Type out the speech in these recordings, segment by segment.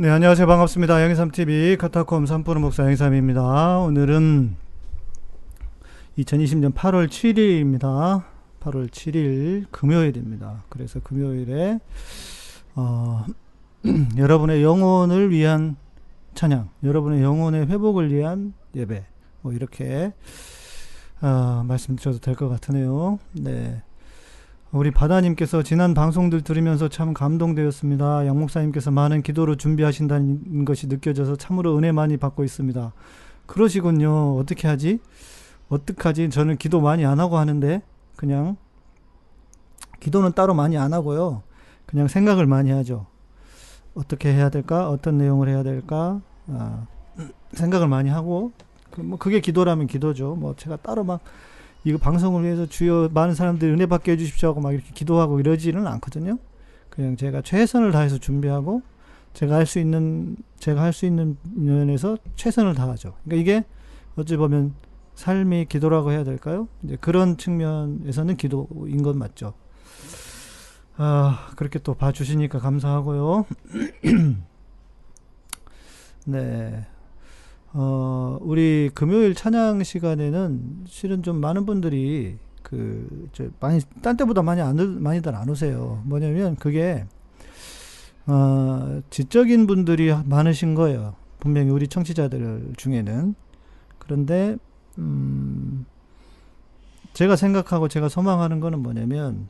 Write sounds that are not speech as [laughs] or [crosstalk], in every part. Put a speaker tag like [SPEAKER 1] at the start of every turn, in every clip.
[SPEAKER 1] 네, 안녕하세요. 반갑습니다. 양희삼TV 카타콤 삼프로 목사 양희삼입니다. 오늘은 2020년 8월 7일입니다. 8월 7일 금요일입니다. 그래서 금요일에 어, [clears throat] 여러분의 영혼을 위한 찬양, 여러분의 영혼의 회복을 위한 예배, 뭐 이렇게 어, 말씀드려도 될 것 같으네요. 네. 우리 바다님께서 지난 방송들 들으면서 참 감동되었습니다. 양 목사님께서 많은 기도로 준비하신다는 것이 느껴져서 참으로 은혜 많이 받고 있습니다. 그러시군요. 어떻게 하지? 어떡하지? 저는 기도 많이 안 하고 하는데 그냥 기도는 따로 많이 안 하고요. 그냥 생각을 많이 하죠. 어떻게 해야 될까? 어떤 내용을 해야 될까? 아, 생각을 많이 하고 그 뭐 그게 기도라면 기도죠. 뭐 제가 따로 막 이거 방송을 위해서 주여 많은 사람들이 은혜 받게 해주십시오 하고 막 이렇게 기도하고 이러지는 않거든요. 그냥 제가 최선을 다해서 준비하고 제가 할 수 있는 제가 할 수 있는 면에서 최선을 다하죠. 그러니까 이게 어찌 보면 삶이 기도라고 해야 될까요? 이제 그런 측면에서는 기도인 건 맞죠. 아 그렇게 또 봐주시니까 감사하고요. [clears throat] 네. 어, 우리 금요일 찬양 시간에는 실은 좀 많은 분들이 그, 저, 많이, 딴 때보다 많이 안, 많이들 안 오세요. 뭐냐면 그게, 어, 지적인 분들이 많으신 거예요. 분명히 우리 청취자들 중에는. 그런데, 음, 제가 생각하고 제가 소망하는 거는 뭐냐면,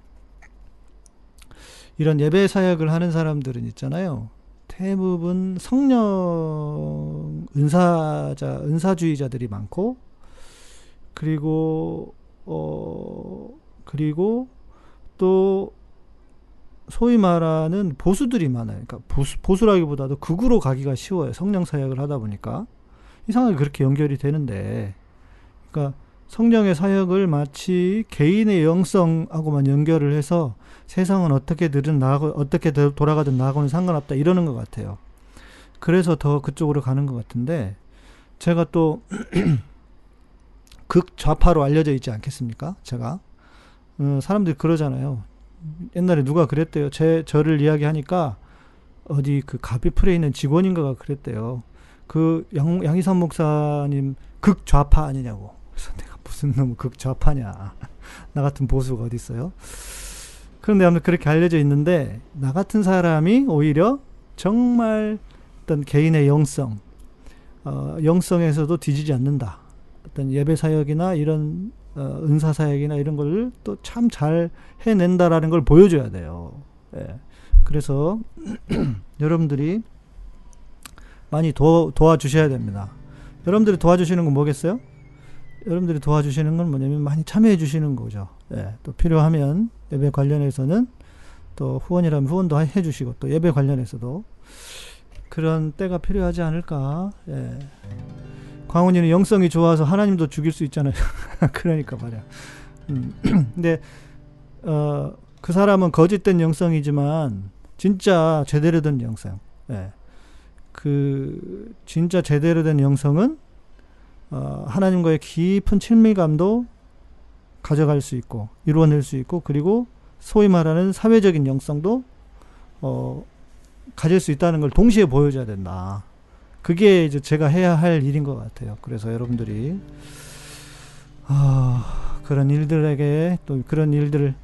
[SPEAKER 1] 이런 예배 사역을 하는 사람들은 있잖아요. 대부분 성령 은사자 은사주의자들이 많고 그리고 어 그리고 또 소위 말하는 보수들이 많아요. 그러니까 보수, 보수라기보다도 극으로 가기가 쉬워요. 성령 사역을 하다 보니까 이상하게 그렇게 연결이 되는데, 그러니까 성령의 사역을 마치 개인의 영성하고만 연결을 해서 세상은 어떻게든 나고 어떻게 돌아가든 나하고는 상관없다 이러는 것 같아요. 그래서 더 그쪽으로 가는 것 같은데 제가 또 [clears throat] 극좌파로 알려져 있지 않겠습니까? 제가 어, 사람들이 그러잖아요. 옛날에 누가 그랬대요. 제 저를 이야기하니까 어디 그 가비풀에 있는 직원인가가 그랬대요. 그 양, 양희삼 목사님 극좌파 아니냐고. 그래서 내가 무슨 놈 극좌파냐. [laughs] 나 같은 보수가 어디 있어요? 그런데 아무튼 그렇게 알려져 있는데 나 같은 사람이 오히려 정말 어떤 개인의 영성, 어, 영성에서도 뒤지지 않는다. 어떤 예배 사역이나 이런 어, 은사 사역이나 이런 걸 또 참 잘 해낸다라는 걸 보여줘야 돼요. 예. 그래서 [clears throat] 여러분들이 많이 도, 도와주셔야 됩니다. 여러분들이 도와주시는 건 뭐겠어요? 여러분들이 도와주시는 건 뭐냐면 많이 참여해 주시는 거죠. 예, 또 필요하면 예배 관련해서는 또 후원이라면 후원도 해 주시고 또 예배 관련해서도 그런 때가 필요하지 않을까. 예. 광훈이는 영성이 좋아서 하나님도 죽일 수 있잖아요. [laughs] 그러니까 말이야. 음. [clears throat] 근데 어, 그 사람은 거짓된 영성이지만 진짜 제대로 된 영성. 예. 그 진짜 제대로 된 영성은 어, 하나님과의 깊은 친밀감도 가져갈 수 있고 이루어낼 수 있고 그리고 소위 말하는 사회적인 영성도 어, 가질 수 있다는 걸 동시에 보여줘야 된다. 그게 이제 제가 해야 할 일인 것 같아요. 그래서 여러분들이 어, 그런 일들에게 또 그런 일들을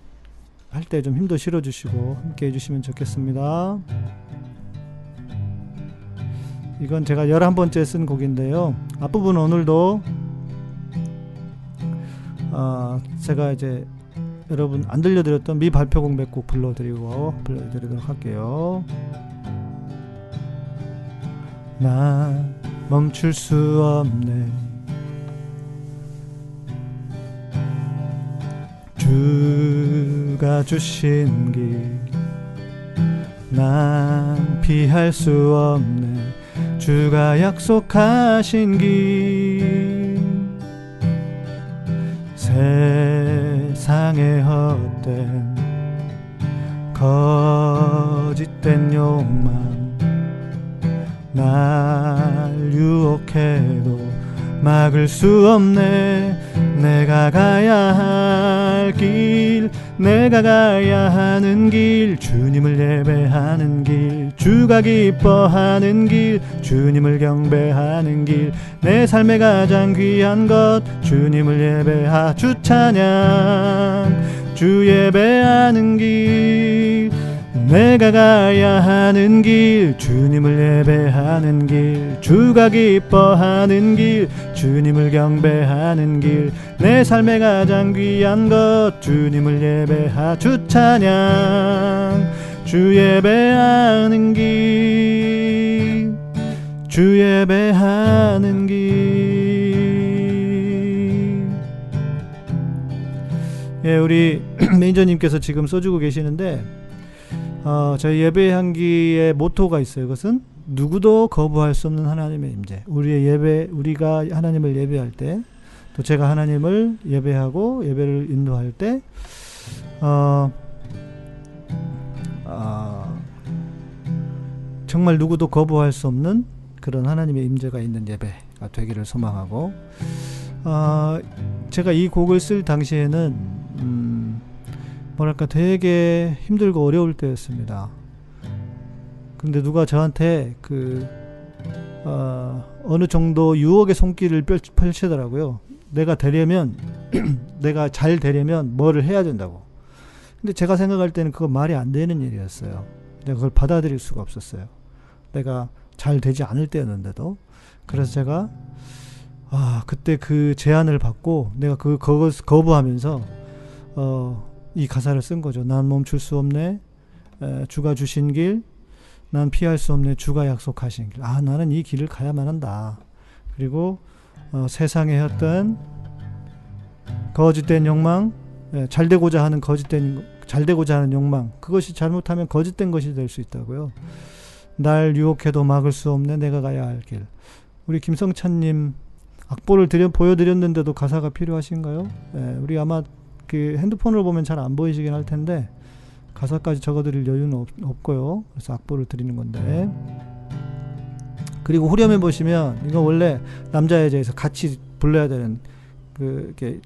[SPEAKER 1] 할 때 좀 힘도 실어주시고 함께 해주시면 좋겠습니다. 이건 제가 11번째 쓴 곡인데요. 앞부분 오늘도 어, 제가 이제 여러분 안 들려드렸던 미 발표곡 몇 곡 불러드리고 불러드리도록 할게요. 나 멈출 수 없네. 주가 주신 길, 난 피할 수 없네. 주가 약속하신 길 세상의 헛된 거짓된 욕망. 날 유혹해도 막을 수 없네. 내가 가야 할 길 내가 가야 하는 길 주님을 예배하는 길 주가 기뻐하는 길 주님을 경배하는 길 내 삶의 가장 귀한 것 주님을 예배하 주 찬양 주 예배하는 길 내가 가야 하는 길 주님을 예배하는 길 주가 기뻐하는 길 주님을 경배하는 길 내 삶의 가장 귀한 것 주님을 예배하 주 찬양 주 예배하는 길 주 예배하는 길. 예, 우리 [clears throat] 매니저님께서 지금 써주고 계시는데 어, 저희 예배 향기의 모토가 있어요. 그것은 누구도 거부할 수 없는 하나님의 임재. 우리의 예배, 우리가 하나님을 예배할 때, 또 제가 하나님을 예배하고 예배를 인도할 때, 어, 어, 정말 누구도 거부할 수 없는 그런 하나님의 임재가 있는 예배가 되기를 소망하고, 어, 제가 이 곡을 쓸 당시에는 음, 뭐랄까 되게 힘들고 어려울 때였습니다. 근데 누가 저한테 그 어, 어느 정도 유혹의 손길을 펼치더라고요. 내가 되려면 [clears throat] 내가 잘 되려면 뭐를 해야 된다고. 근데 제가 생각할 때는 그거 말이 안 되는 일이었어요. 내가 그걸 받아들일 수가 없었어요. 내가 잘 되지 않을 때였는데도. 그래서 제가 아 그때 그 제안을 받고 내가 그 그것 거부하면서 어 이 가사를 쓴 거죠. 난 멈출 수 없네. 에, 주가 주신 길, 난 피할 수 없네. 주가 약속하신 길. 아 나는 이 길을 가야만 한다. 그리고 어, 세상에 했던 거짓된 욕망, 예, 잘 되고자 하는 거짓된 잘 되고자 하는 욕망, 그것이 잘못하면 거짓된 것이 될 수 있다고요. 날 유혹해도 막을 수 없네. 내가 가야 할 길. 우리 김성찬님 악보를 드려 보여드렸는데도 가사가 필요하신가요? 예, 우리 아마 그 핸드폰을 보면 잘 안 보이시긴 할 텐데 가사까지 적어드릴 여유는 없, 없고요. 그래서 악보를 드리는 건데 그리고 후렴에 보시면 이거 원래 남자 여자에서 같이 불러야 되는 그 이렇게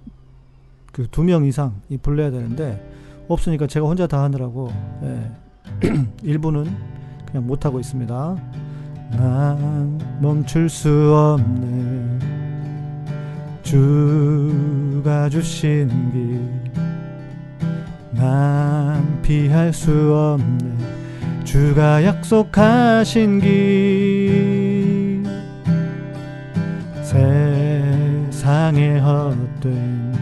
[SPEAKER 1] 그 두 명 이상이 불러야 되는데 없으니까 제가 혼자 다 하느라고 예. [clears throat] 일부는 그냥 못 하고 있습니다. 난 멈출 수 없네. 주가 주신 길, 난 피할 수 없네. 주가 약속하신 길, 세상에 헛된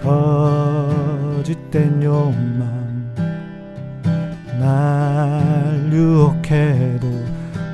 [SPEAKER 1] 거짓된 욕망, 날 유혹해도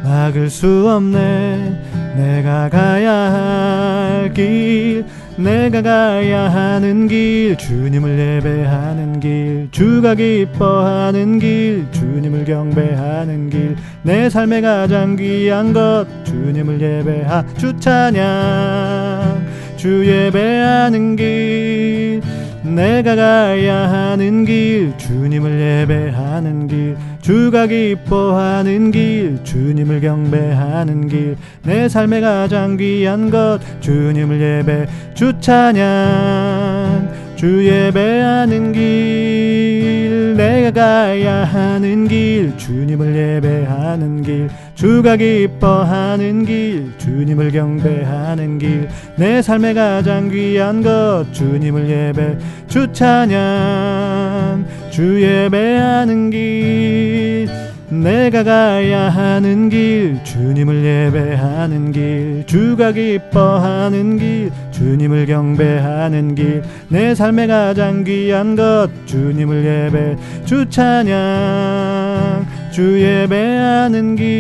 [SPEAKER 1] 막을 수 없네. 내가 가야 할 길, 내가 가야 하는 길, 주님을 예배하는 길, 주가 기뻐하는 길, 주님을 경배하는 길, 내 삶의 가장 귀한 것, 주님을 예배하, 주 찬양, 주 예배하는 길, 내가 가야 하는 길, 주님을 예배하는 길, 주가 기뻐하는 길, 주님을 경배하는 길, 내 삶의 가장 귀한 것, 주님을 예배, 주 찬양, 주 예배하는 길, 내가 가야 하는 길, 주님을 예배하는 길, 주가 기뻐하는 길, 주님을 경배하는 길, 내 삶의 가장 귀한 것, 주님을 예배, 주 찬양, 주 예배하는 길, 내가 가야 하는 길, 주님을 예배하는 길, 주가 기뻐하는 길, 주님을 경배하는 길, 내 삶의 가장 귀한 것, 주님을 예배, 주 찬양, 주 예배하는 길,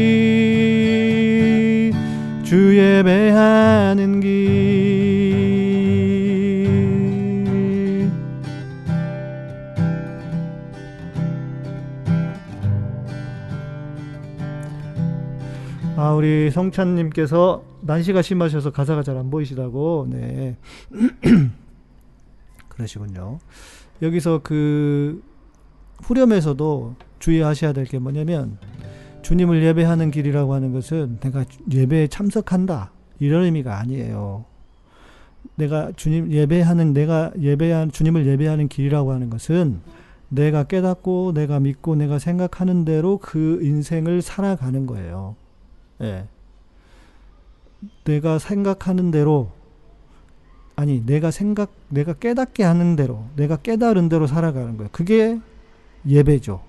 [SPEAKER 1] 주 예배하는 길. 아, 우리 성찬님께서 난시가 심하셔서 가사가 잘 안 보이시다고, 네. [clears throat] 그러시군요. 여기서 그 후렴에서도 주의하셔야 될 게 뭐냐면, 주님을 예배하는 길이라고 하는 것은 내가 예배에 참석한다. 이런 의미가 아니에요. 내가 주님 예배하는 내가 예배한 주님을 예배하는 길이라고 하는 것은 내가 깨닫고 내가 믿고 내가 생각하는 대로 그 인생을 살아가는 거예요. 예. 내가 생각하는 대로 아니 내가 생각 내가 깨닫게 하는 대로 내가 깨달은 대로 살아가는 거예요. 그게 예배죠.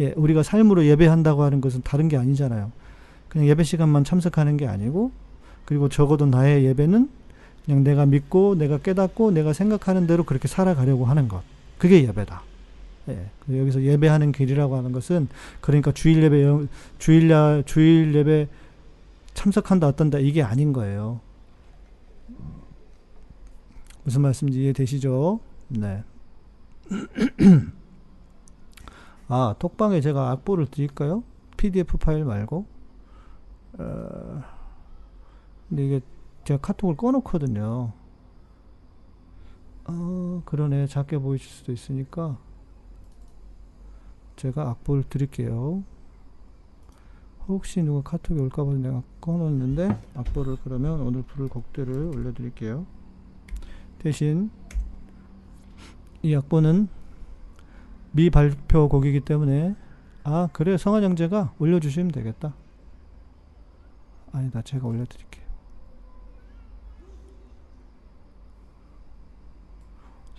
[SPEAKER 1] 예, 우리가 삶으로 예배한다고 하는 것은 다른 게 아니잖아요. 그냥 예배 시간만 참석하는 게 아니고 그리고 적어도 나의 예배는 그냥 내가 믿고 내가 깨닫고 내가 생각하는 대로 그렇게 살아가려고 하는 것. 그게 예배다. 예. 여기서 예배하는 길이라고 하는 것은 그러니까 주일 예배 주일 야 주일 예배 참석한다 어떤다 이게 아닌 거예요. 무슨 말씀인지 이해되시죠? 네. [clears throat] 아, 톡방에 제가 악보를 드릴까요? PDF 파일 말고. 어, 근데 이게 제가 카톡을 꺼놓거든요. 어, 그러네. 작게 보이실 수도 있으니까. 제가 악보를 드릴게요. 혹시 누가 카톡이 올까봐 내가 꺼놓는데 악보를 그러면 오늘 부를 곡들을 올려드릴게요. 대신 이 악보는 미발표 곡이기 때문에 아 그래 성한 형제가 올려주시면 되겠다. 아니다 제가 올려드릴게요.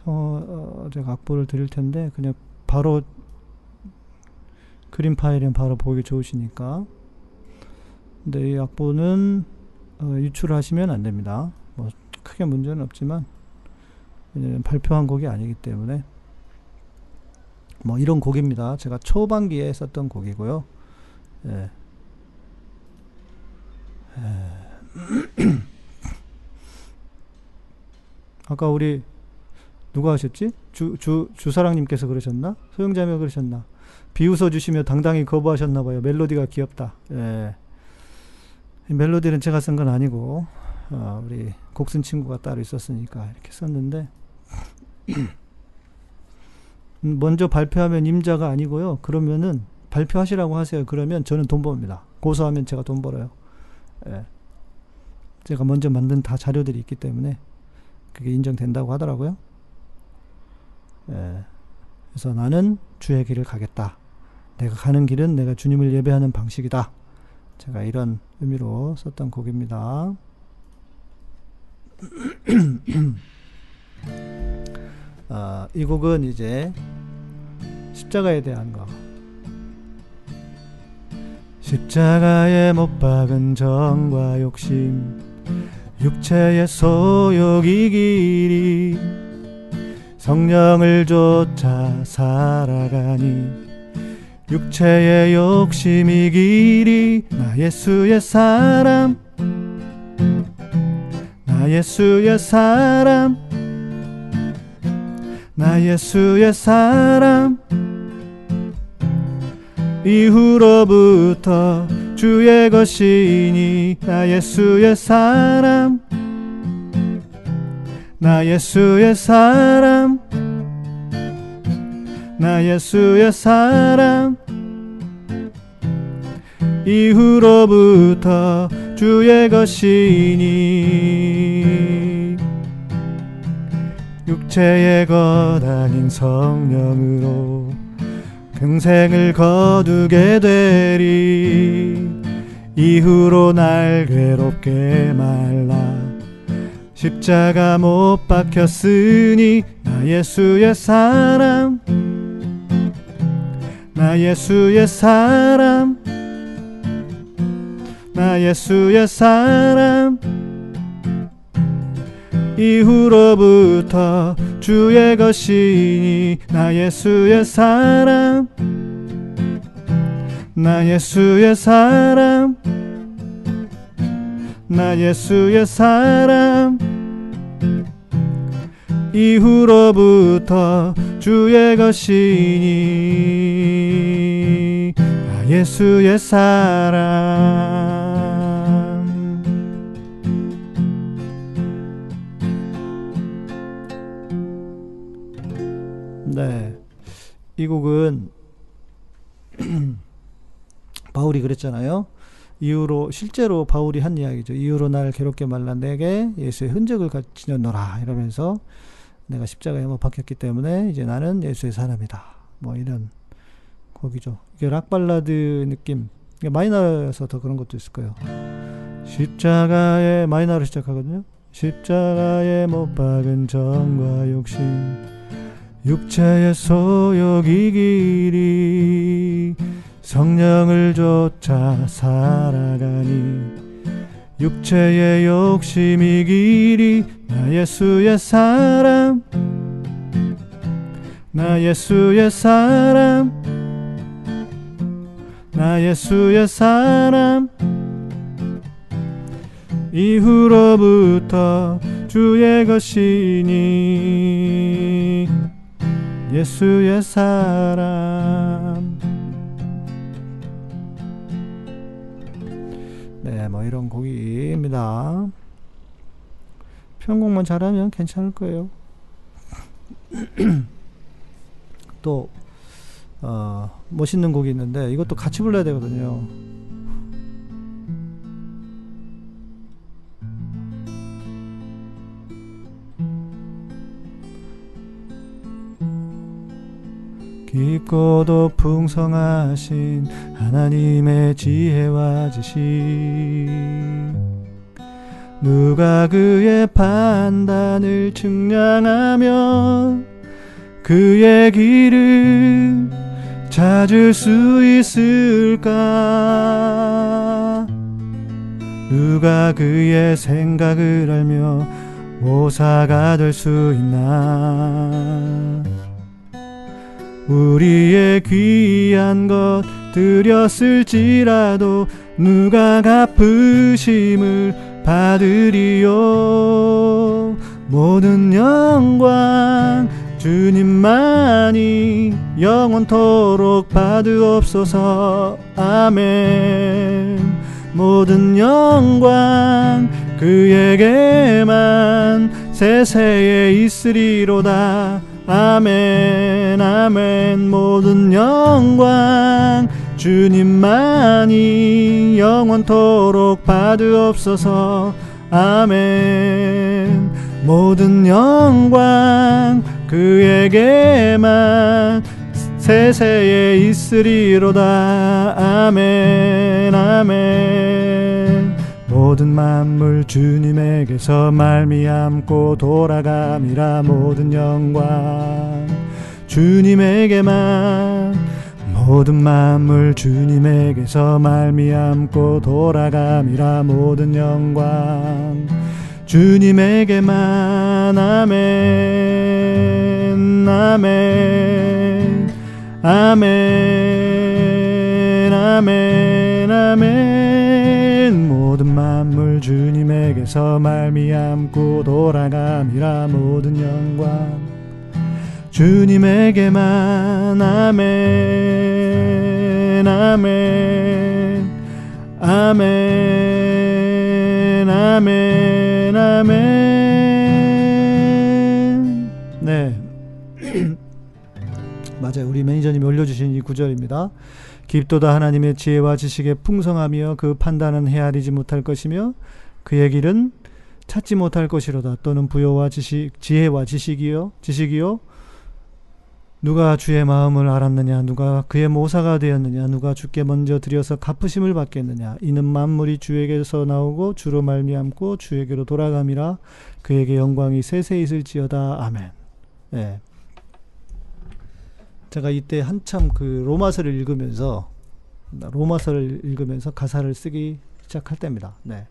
[SPEAKER 1] 어, 어, 제가 악보를 드릴 텐데 그냥 바로 그림 파일은 바로 보기 좋으시니까 근데 이 악보는 어, 유출하시면 안 됩니다. 뭐 크게 문제는 없지만 발표한 곡이 아니기 때문에 뭐 이런 곡입니다. 제가 초반기에 썼던 곡이고요. 예. 예. [clears throat] 아까 우리 누가 하셨지? 주, 주, 주사랑님께서 그러셨나? 소영자매 그러셨나? 비웃어 주시며 당당히 거부하셨나 봐요. 멜로디가 귀엽다. 예. 멜로디는 제가 쓴 건 아니고, 어, 우리 곡 쓴 친구가 따로 있었으니까 이렇게 썼는데, [clears throat] 먼저 발표하면 임자가 아니고요. 그러면은 발표하시라고 하세요. 그러면 저는 돈 법니다. 고소하면 제가 돈 벌어요. 예. 제가 먼저 만든 다 자료들이 있기 때문에 그게 인정된다고 하더라고요. 예. 그래서 나는 주의 길을 가겠다. 내가 가는 길은 내가 주님을 예배하는 방식이다. 제가 이런 의미로 썼던 곡입니다. 어, [clears throat] 이 곡은 이제 십자가에 대한 거. 십자가에 못 박은 정과 욕심, 육체의 소욕이 길이 성령을 쫓아 살아가니 육체의 욕심이 길이 나 예수의 사람. 나 예수의 사람. 나 예수의 사람. 이후로부터 주의 것이니 나 예수의 사람. 나 예수의 사람 나 예수의 사람 이후로부터 주의 것이니. 육체의 것 아닌 성령으로 평생을 거두게 되리. 이후로 날 괴롭게 말라. 십자가 못 박혔으니 나 예수의 사람 나 예수의 사람. 나 예수의 사람. 이후로부터 주의 것이니 나 예수의 사람. 나 예수의 사람. 나 예수의 사람. 이후로부터 주의 것이니 나 예수의 사람 네. 이 곡은 [clears throat] 바울이 그랬잖아요. 이후로 실제로 바울이 한 이야기죠. 이후로 날 괴롭게 말라 내게 예수의 흔적을 넣노라 이러면서 내가 십자가에 못 박혔기 때문에 이제 나는 예수의 사람이다. 뭐 이런 곡이죠. 이게 락 발라드 느낌. 마이너에서 더 그런 것도 있을 거예요. 십자가에 마이너로 시작하거든요. 십자가에 못 박은 정과 욕심 육체의 소욕이 길이 성령을 쫓아 살아가니 육체의 욕심이 길이 나 예수의 사람 나 예수의 사람 나 예수의 사람 이후로부터 주의 것이니 예수의 사람 네, 뭐 이런 곡입니다. 편곡만 잘하면 괜찮을 거예요. [clears throat] 또 어, 멋있는 곡이 있는데 이것도 같이 불러야 되거든요. 깊고도 풍성하신 하나님의 지혜와 지식 누가 그의 판단을 측량하며 그의 길을 찾을 수 있을까? 누가 그의 생각을 알며 모사가 될 수 있나? 우리의 귀한 것 드렸을지라도 누가 갚으심을 받으리요? 모든 영광 주님만이 영원토록 받으옵소서. 아멘. 모든 영광 그에게만 세세에 있으리로다. 아멘 아멘. 모든 영광 주님만이 영원토록 받으옵소서. 아멘. 모든 영광 그에게만 세세에 있으리로다. 아멘 아멘. 모든 만물 주님에게서 말미암고 돌아감이라 모든 영광 주님에게만 모든 만물 주님에게서 말미암고 돌아감이라 모든 영광 주님에게만 아멘 아멘 아멘 아멘 아멘. 모든 만물 주님에게서 말미암고 돌아감이라 모든 영광 주님에게만 아멘 아멘 아멘 아멘 아멘 네. [clears throat] 맞아요. 우리 매니저님이 올려주신 이 구절입니다. 깊도다 하나님의 지혜와 지식의 풍성하며 그 판단은 헤아리지 못할 것이며 그의 길은 찾지 못할 것이로다. 또는 부여와 지식 지혜와 지식이요 지식이요 누가 주의 마음을 알았느냐 누가 그의 모사가 되었느냐 누가 주께 먼저 드려서 갚으심을 받겠느냐 이는 만물이 주에게서 나오고 주로 말미암고 주에게로 돌아감이라 그에게 영광이 세세 있을지어다 아멘. 예. 제가 이때 한참 그 로마서를 읽으면서 로마서를 읽으면서 가사를 쓰기 시작할 때입니다. 네.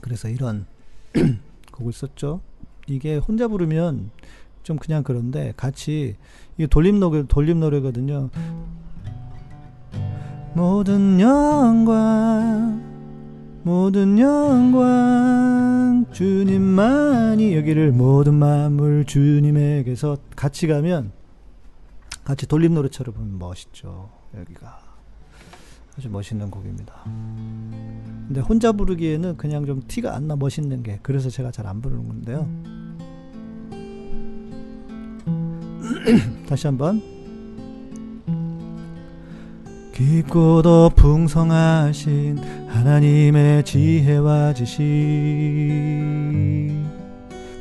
[SPEAKER 1] 그래서 이런 [clears throat] 곡을 썼죠. 이게 혼자 부르면 좀 그냥 그런데 같이 이게 돌림 노래 돌림 노래거든요. 모든 영광 모든 영광 주님만이 여기를 모든 만물 주님에게서 같이 가면 같이 돌림 노래처럼 보면 멋있죠. 여기가 아주 멋있는 곡입니다. 근데 혼자 부르기에는 그냥 좀 티가 안 나 멋있는 게 그래서 제가 잘 안 부르는 건데요. [clears throat] 다시 한번 깊고도 풍성하신 하나님의 지혜와 지식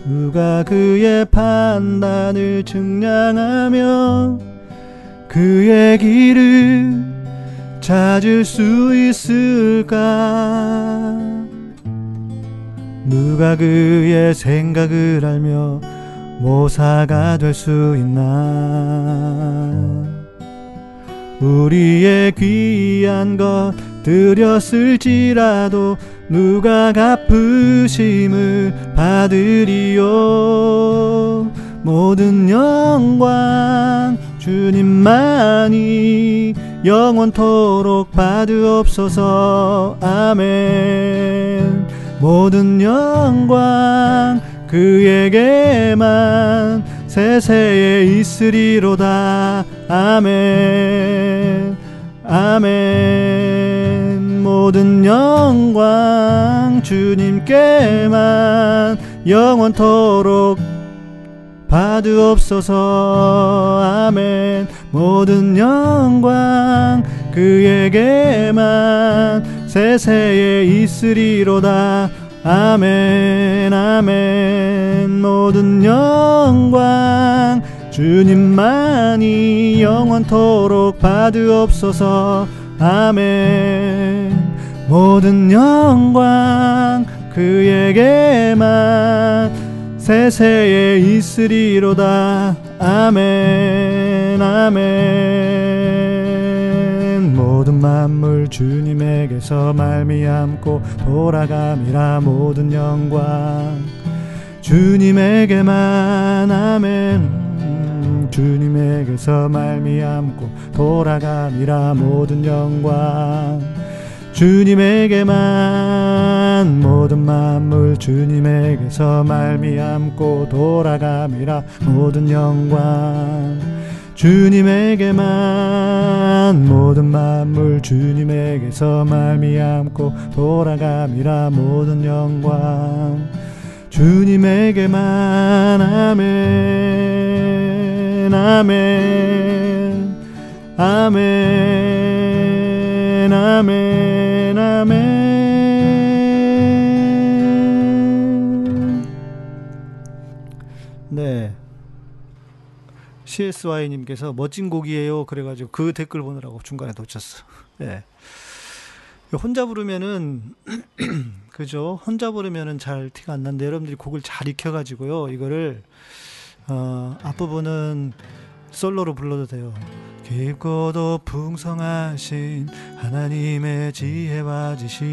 [SPEAKER 1] 누가 그의 판단을 증량하며 그의 길을 찾을 수 있을까? 누가 그의 생각을 알며 모사가 될 수 있나? 우리의 귀한 것 드렸을지라도 누가 갚으심을 받으리요? 모든 영광 주님만이 영원토록 받으옵소서. 아멘. 모든 영광 그에게만 세세에 있으리로다. 아멘. 아멘. 모든 영광 주님께만 영원토록 받으옵소서. 아멘. 모든 영광 그에게만 세세에 있으리로다. 아멘 아멘. 모든 영광 주님만이 영원토록 받으옵소서. 아멘. 모든 영광 그에게만 세세에 있으리로다. 아멘 아멘. 모든 만물 주님에게서 말미암고 돌아감이라 모든 영광 주님에게만. 아멘. 주님에게서 말미암고 돌아감이라 모든 영광 주님에게만 모든 만물 주님에게서 말미암고 돌아감이라. 모든 영광 주님에게만 모든 만물 주님에게서 말미암고 돌아감이라. 모든 영광 주님에게만. 아멘. 아멘. 아멘 아멘 아멘 네 CSY님께서 멋진 곡이에요. 그래가지고 그 댓글 보느라고 중간에 놓쳤어. 네. 혼자 부르면은 [clears throat] 그죠? 혼자 부르면은 잘 티가 안 나는데 여러분들이 곡을 잘 익혀가지고요. 이거를 어, 앞부분은 솔로로 불러도 돼요. 깊고도 풍성하신 하나님의 지혜와 지식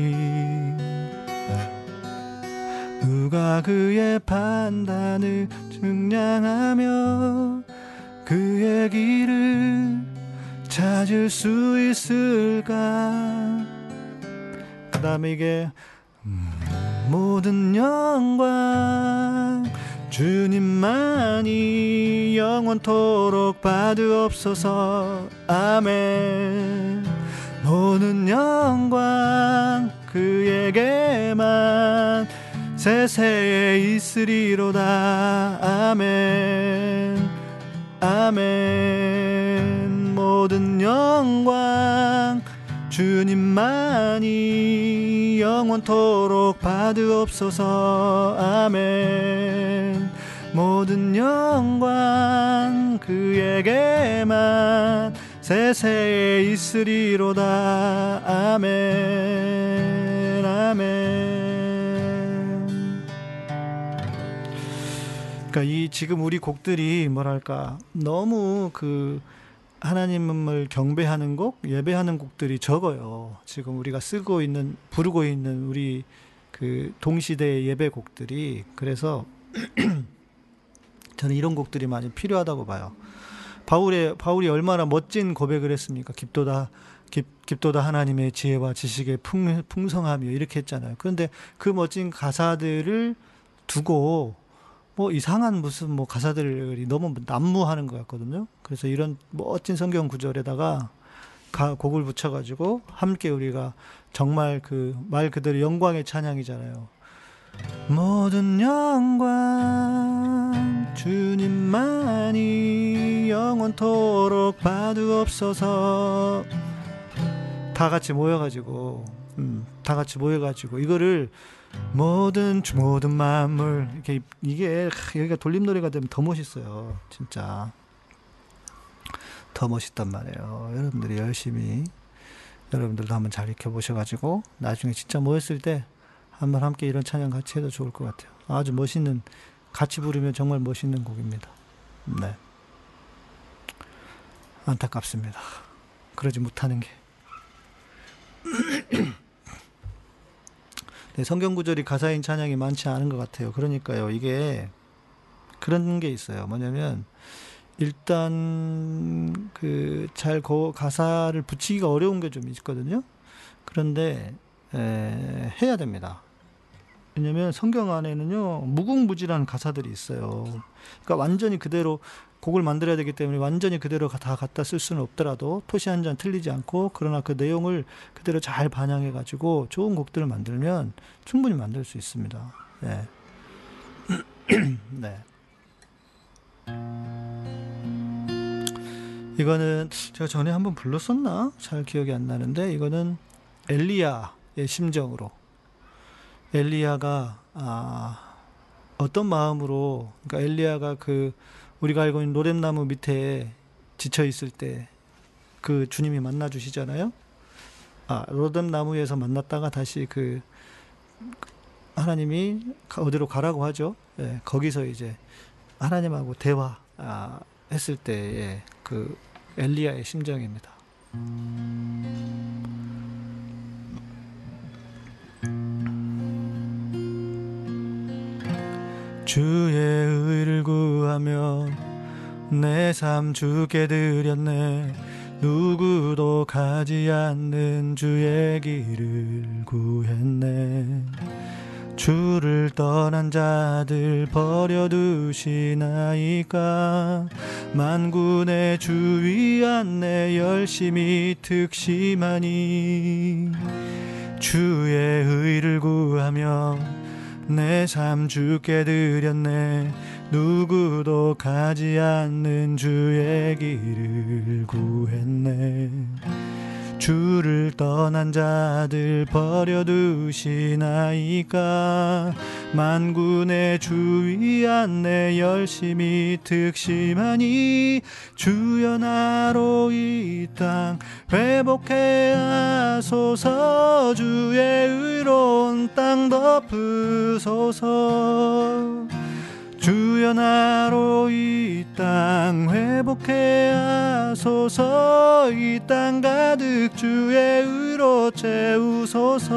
[SPEAKER 1] 누가 그의 판단을 증량하며 그의 길을 찾을 수 있을까? 그 다음에 이게 음, 모든 영광 주님만이 영원토록 받으옵소서. 아멘. 모든 영광 그에게만 세세에 있으리로다. 아멘. 아멘. 모든 영광 주님만이 영원토록 받으옵소서. 아멘 모든 영광 그에게만 세세에 있으리로다. 아멘 아멘. 그러니까 이 지금 우리 곡들이 뭐랄까 너무 그 하나님을 경배하는 곡, 예배하는 곡들이 적어요. 지금 우리가 쓰고 있는 부르고 있는 우리 그 동시대 예배 곡들이. 그래서 [clears throat] 저는 이런 곡들이 많이 필요하다고 봐요. 바울의 바울이 얼마나 멋진 고백을 했습니까? 깊도다 깊, 깊도다 하나님의 지혜와 지식의 풍, 풍성하며 이렇게 했잖아요. 그런데 그 멋진 가사들을 두고 뭐 이상한 무슨 뭐 가사들이 너무 난무하는 것 같거든요. 그래서 이런 멋진 성경 구절에다가 가, 곡을 붙여가지고 함께 우리가 정말 그 말 그대로 영광의 찬양이잖아요. 모든 영광 주님만이 영원토록 받으옵소서 다 같이 모여가지고 음, 다 같이 모여가지고 이거를 모든 모든 만물 이렇게 이게 여기가 돌림 노래가 되면 더 멋있어요. 진짜. 더 멋있단 말이에요. 여러분들이 열심히 여러분들도 한번 잘 익혀 보셔가지고 나중에 진짜 모였을 때 한번 함께 이런 찬양 같이 해도 좋을 것 같아요. 아주 멋있는 같이 부르면 정말 멋있는 곡입니다. 네. 안타깝습니다. 그러지 못하는 게. [clears throat] 네, 성경 구절이 가사인 찬양이 많지 않은 것 같아요. 그러니까요, 이게 그런 게 있어요. 뭐냐면 일단 그잘 가사를 붙이기가 어려운 게 좀 있거든요. 그런데 에, 해야 됩니다. 왜냐면 성경 안에는요 무궁무진한 가사들이 있어요. 그러니까 완전히 그대로 곡을 만들어야 되기 때문에 완전히 그대로 다 갖다 쓸 수는 없더라도 토시 한 잔 틀리지 않고 그러나 그 내용을 그대로 잘 반영해 가지고 좋은 곡들을 만들면 충분히 만들 수 있습니다. 네. [clears throat] 네. 이거는 제가 전에 한번 불렀었나? 잘 기억이 안 나는데 이거는 엘리야의 심정으로 엘리야가 아 어떤 마음으로 그러니까 엘리야가 그 우리가 알고 있는 노랫나무 밑에 지쳐 있을 때 그 주님이 만나 주시잖아요. 아 로뎀나무에서 만났다가 다시 그 하나님이 어디로 가라고 하죠. 예, 거기서 이제 하나님하고 대화 아, 했을 때의 그 엘리야의 심정입니다. 주의 의를 구하며 내 삶 주께 드렸네. 누구도 가지 않는 주의 길을 구했네. 주를 떠난 자들 버려두시나이까 만군의 주위 안내 열심히 특심하니 주의 의를 구하며 내 삶 주께 드렸네. 누구도 가지 않는 주의 길을 구했네 주를 떠난 자들 버려두시나이까 만군의 주위 안내 열심히 특심하니 주여 나로 이 땅 회복해 하소서. 주의 의로운 땅 덮으소서 주여 나로 이 땅 회복해 하소서. 이 땅 가득 주의 의로 채우소서.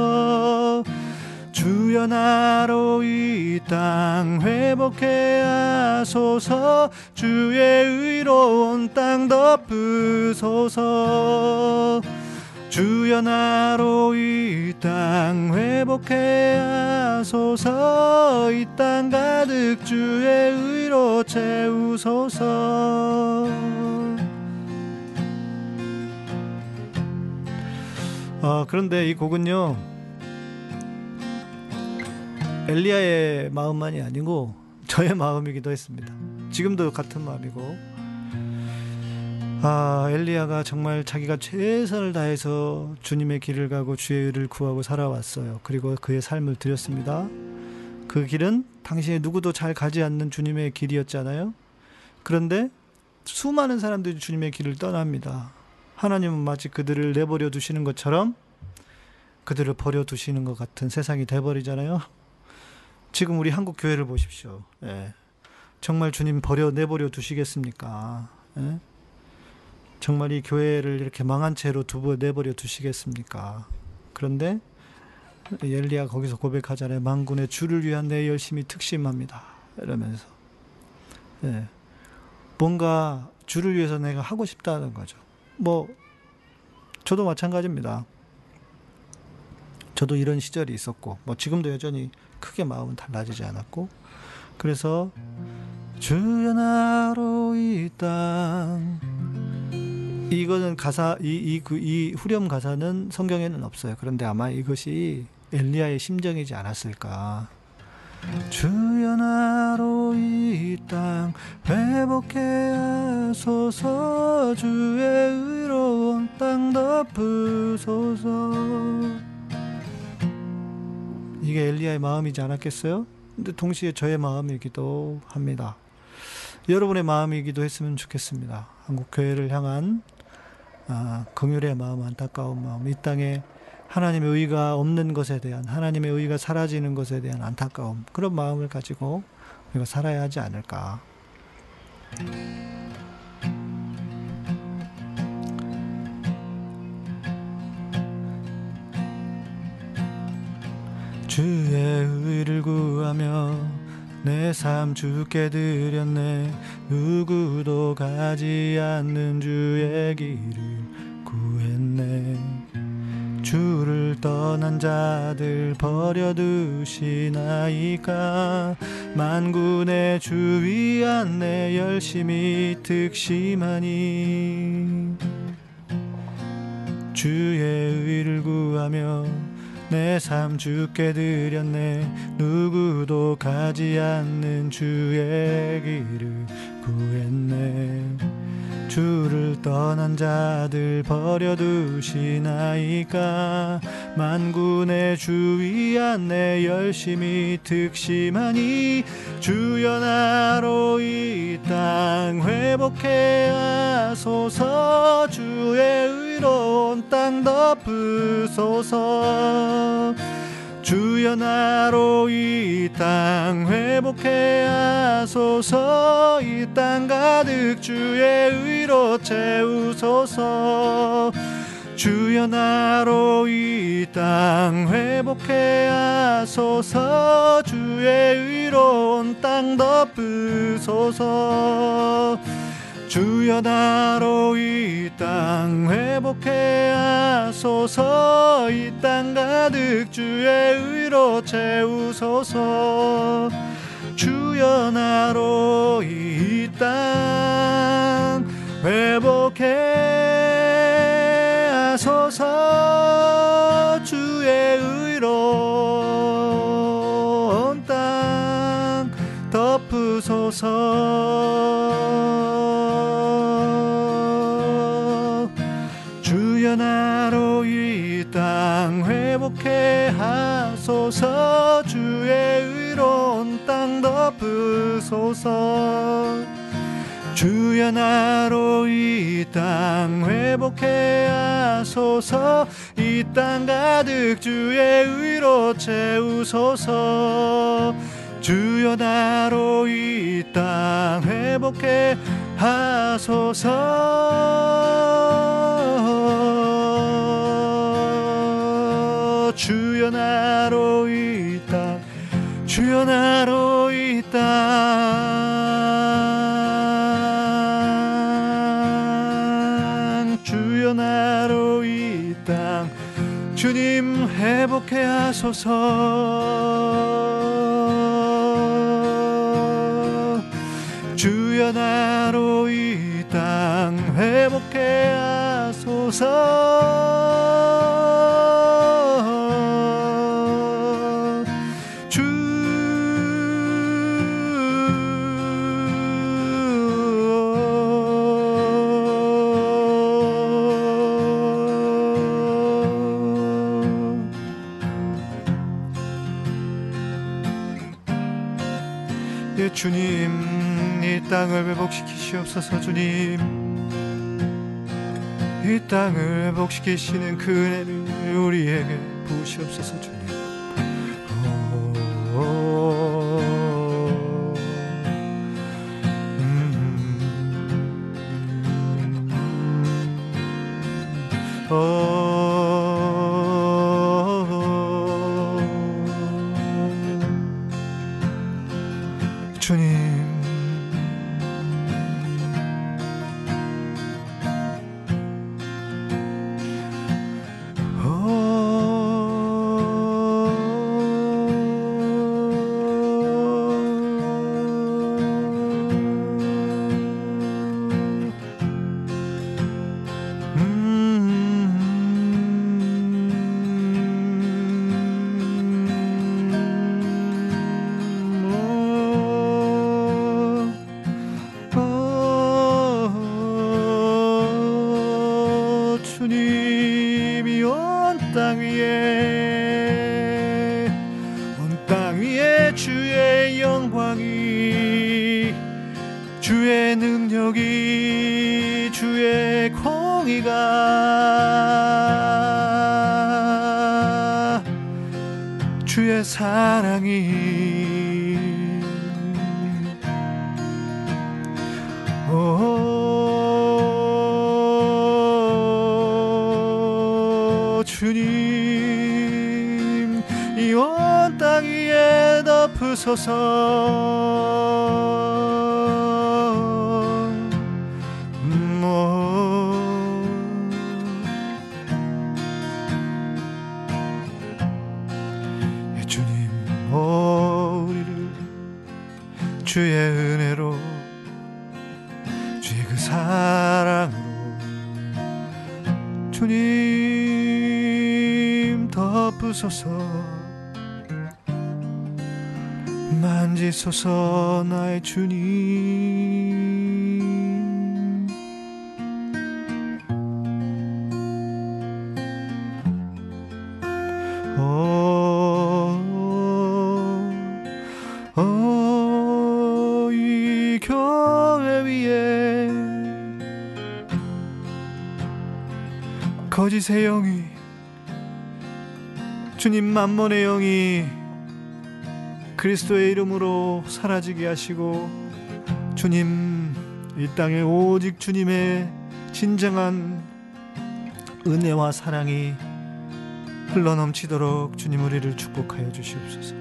[SPEAKER 1] 주여 나로 이 땅 회복해 하소서. 주의 의로운 땅 덮으소서 주여 나로 이 땅 회복해 하소서. 이 땅 가득 주의 의로 채우소서. 아, 그런데 이 곡은요 엘리야의 마음만이 아니고 저의 마음이기도 했습니다. 지금도 같은 마음이고 아, 엘리야가 정말 자기가 최선을 다해서 주님의 길을 가고 주의 의를 구하고 살아왔어요. 그리고 그의 삶을 드렸습니다. 그 길은 당시에 누구도 잘 가지 않는 주님의 길이었잖아요. 그런데 수많은 사람들이 주님의 길을 떠납니다. 하나님은 마치 그들을 내버려 두시는 것처럼 그들을 버려 두시는 것 같은 세상이 돼버리잖아요. 지금 우리 한국 교회를 보십시오. 예. 정말 주님 버려 내버려 두시겠습니까? 예? 정말 이 교회를 이렇게 망한 채로 두고 내버려 두시겠습니까? 그런데 엘리야 거기서 고백하잖아요. 망군의 주를 위한 내 열심히 특심합니다. 이러면서 네. 뭔가 주를 위해서 내가 하고 싶다는 거죠. 뭐 저도 마찬가지입니다. 저도 이런 시절이 있었고 뭐 지금도 여전히 크게 마음은 달라지지 않았고 그래서 주여 나로 이땅 이거는 가사 이이 그 이 후렴 가사는 성경에는 없어요. 그런데 아마 이것이 엘리야의 심정이지 않았을까. 주여 나로 이 땅 회복해 하소서 주의 의로운 땅 더. 덮으소서 이게 엘리야의 마음이지 않았겠어요? 근데 동시에 저의 마음이기도 합니다. 여러분의 마음이기도 했으면 좋겠습니다. 한국 교회를 향한 아, 긍휼의 마음, 안타까운 마음, 이 땅에 하나님의 의가 없는 것에 대한 하나님의 의가 사라지는 것에 대한 안타까움. 그런 마음을 가지고 우리가 살아야 하지 않을까. 주의 의를 구하며 내 삶 주께 드렸네. 누구도 가지 않는 주의 길을 주를 떠난 자들 버려두시나이까 만군의 주위 안내 열심히 득심하니. 주의 의를 구하며 내 삶 주께 드렸네. 누구도 가지 않는 주의 길을 구했네 주를 떠난 자들 버려두시나이까 만군의 주위 안내 열심히 득심하니 주여 나로 이 땅 회복해 하소서. 주의 의로운 땅 덮으소서 주여 나로 이 땅 회복해 하소서. 이 땅 가득 주의 의로 채우소서. 주여 나로 이 땅 회복해 하소서. 주의 의로운 땅 덮으소서 주여 나로 이 땅 회복해 하소서. 이 땅 가득 주의 의로 채우소서. 주여 나로 이 땅 회복해 하소서. 주의 의로운 땅 덮으소서 주여 나로 이 땅 회복해 하소서. 주의 의로운 땅 덮으소서. 주여 나로 이 땅 회복해 하소서. 이 땅 가득 주의 의로 채우소서. 주여 나로 이 땅 회복해 하소서 주여 나로 이땅 주여 나로 이땅 주여 나로 이땅 주님 회복해 하소서. 주여 나로 이 땅 회복해 하소서 땅을 회복시키시옵소서 주님. 이 땅을 회복시키시는 그 은혜를 우리에게 부으시옵소서 주님. 오, 음, 오, 덮으소서. 만지소서 나의 주님. 오, 오, 이 교회 위에 거짓의 영이 주님 만몬의 영이 그리스도의 이름으로 사라지게 하시고 주님 이 땅에 오직 주님의 진정한 은혜와 사랑이 흘러넘치도록 주님 우리를 축복하여 주시옵소서.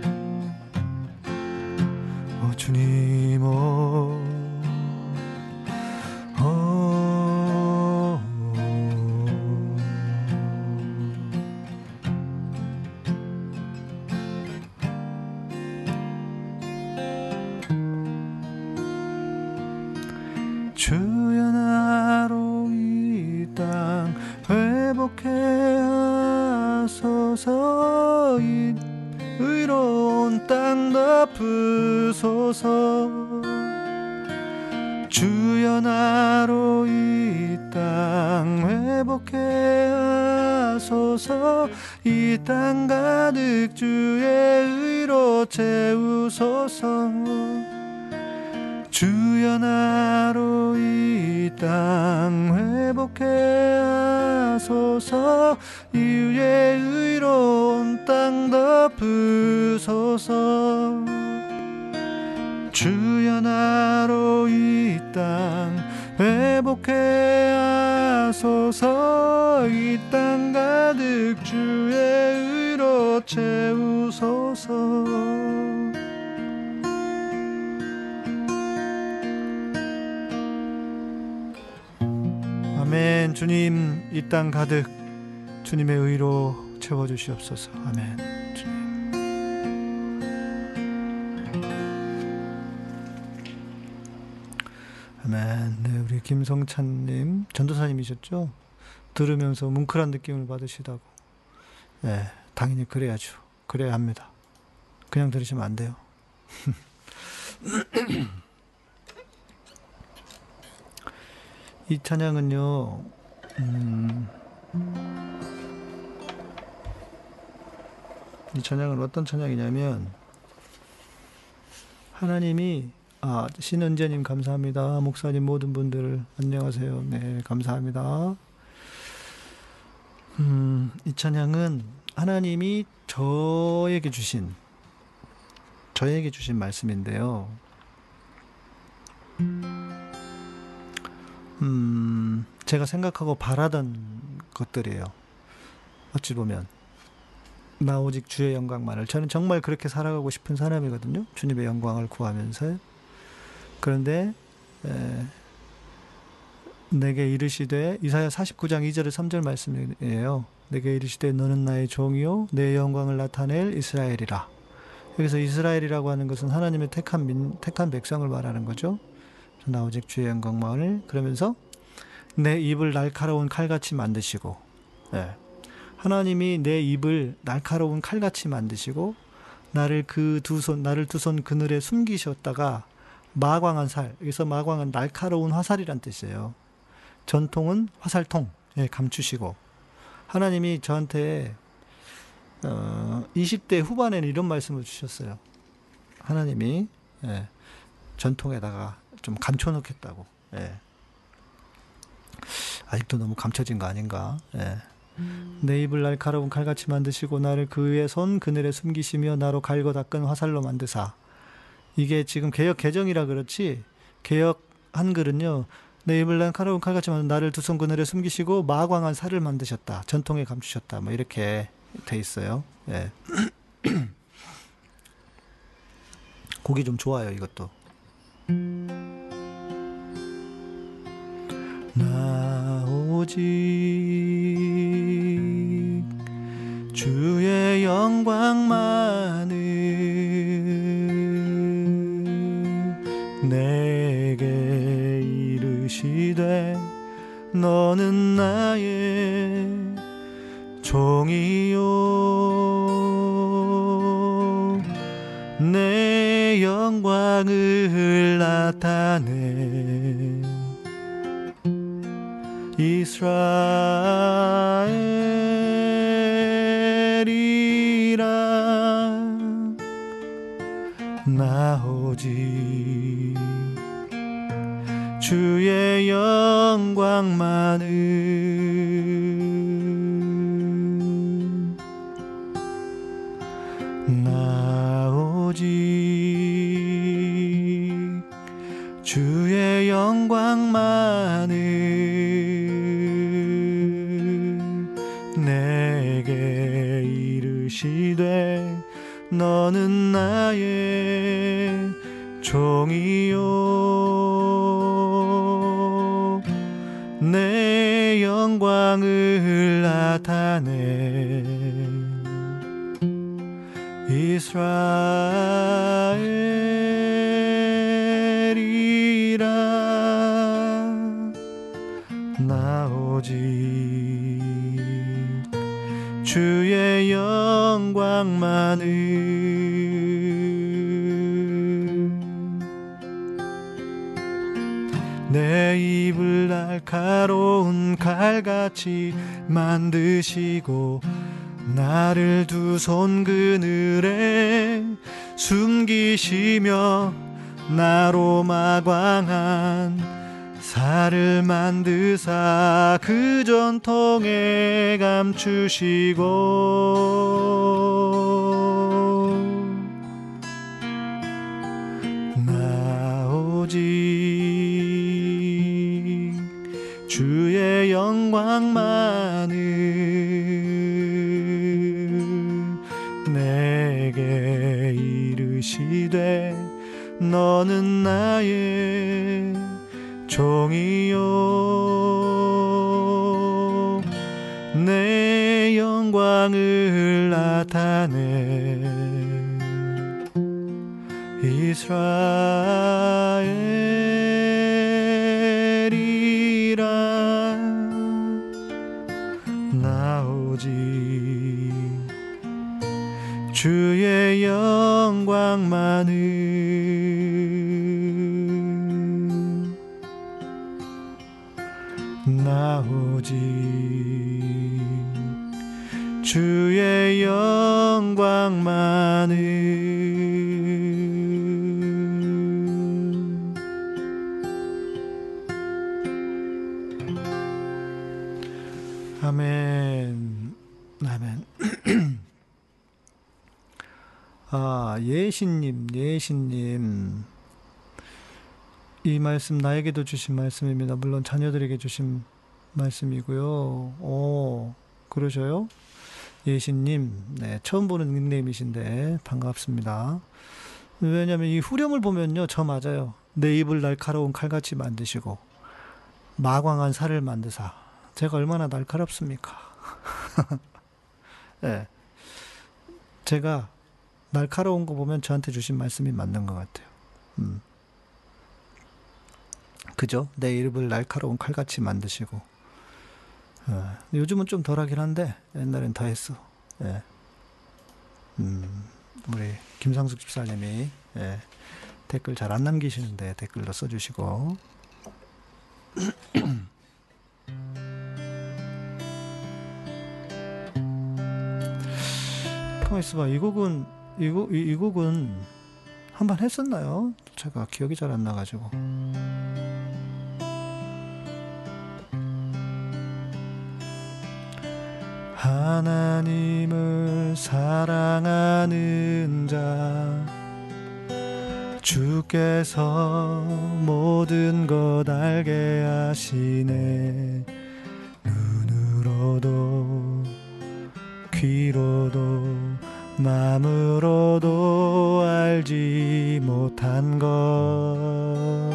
[SPEAKER 1] 오 주님 오, 오, 땅 가득 주님의 의로 채워 주시옵소서. 아멘. 아멘. 네, 우리 김성찬 님 전도사님이셨죠? 들으면서 뭉클한 느낌을 받으시다고. 네, 당연히 그래야죠. 그래야 합니다. 그냥 들으시면 안 돼요. [laughs] 이 찬양은요, 음, 이 찬양은 어떤 찬양이냐면, 하나님이, 아, 신은재님 감사합니다. 목사님 모든 분들 안녕하세요. 네, 감사합니다. 음, 이 찬양은 하나님이 저에게 주신, 저에게 주신 말씀인데요. 음, 제가 생각하고 바라던 것들이에요. 어찌 보면. 나 오직 주의 영광만을. 저는 정말 그렇게 살아가고 싶은 사람이거든요. 주님의 영광을 구하면서. 그런데, 에, 내게 이르시되, 이사야 49장 2절의 3절 말씀이에요. 내게 이르시되, 너는 나의 종이요, 내 영광을 나타낼 이스라엘이라. 여기서 이스라엘이라고 하는 것은 하나님의 택한 민, 택한 백성을 말하는 거죠. 나 오직 주의 영광만을 그러면서 내 입을 날카로운 칼같이 만드시고 예. 하나님이 내 입을 날카로운 칼같이 만드시고 나를 그 두 손 나를 두 손 그늘에 숨기셨다가 마광한 살 여기서 마광은 날카로운 화살이란 뜻이에요. 전통은 화살통 예, 감추시고 하나님이 저한테 어, 20대 후반에는 이런 말씀을 주셨어요. 하나님이 예, 전통에다가 좀 감춰놓겠다고. 예. 아직도 너무 감춰진 거 아닌가? 예. 내 입을 날카로운 칼같이 만드시고 나를 그의 손 그늘에 숨기시며 나로 갈고 닦은 화살로 만드사. 이게 지금 개혁 개정이라 그렇지 개혁 한글은요. 내 입을 날카로운 칼같이 만든 나를 두 손 그늘에 숨기시고 마광한 살을 만드셨다. 전통에 감추셨다. 뭐 이렇게 돼 있어요. 예. [clears throat] 곡이 좀 좋아요, 이것도. 나 오직 주의 영광만을 내게 이르시되 너는 나의 종이요. 내 영광을 나타내 이스라엘이라 나 오직 주의 영광만을 나의 종이요. 내 영광을 나타내. 이스라엘이라 나 오직 주의 영광만을 날카로운 칼같이 만드시고 나를 두 손 그늘에 숨기시며 나로 마광한 살을 만드사 그 전통에 감추시고 영광만을 내게 이르시되 너는 나의 종이요. 내 영광을 나타내 이스라엘 영광만을 나 오직 주의 영광만을 아 예신님 예신님 이 말씀 나에게도 주신 말씀입니다. 물론 자녀들에게 주신 말씀이고요. 오, 그러셔요? 예신님, 네, 처음 보는 닉네임이신데 반갑습니다. 왜냐하면 이 후렴을 보면요, 저 맞아요. 내 입을 날카로운 칼같이 만드시고 마광한 살을 만드사. 제가 얼마나 날카롭습니까? 네. [laughs] 제가 날카로운 거 보면 저한테 주신 말씀이 맞는 것 같아요. 음. 그죠? 내 입을 날카로운 칼같이 만드시고. 어, 요즘은 좀 덜하긴 한데 옛날엔 더 했어. 예. 음, 우리 김상숙 집사님이 예, 댓글 잘 안 남기시는데 댓글로 써주시고. [clears throat] 가만 있어봐. 이 곡은 이곡 이, 이 곡은 한번 했었나요? 제가 기억이 잘 안 나가지고. 하나님을 사랑하는 자 주께서 모든 것 알게 하시네 마음으로도 알지 못한 것.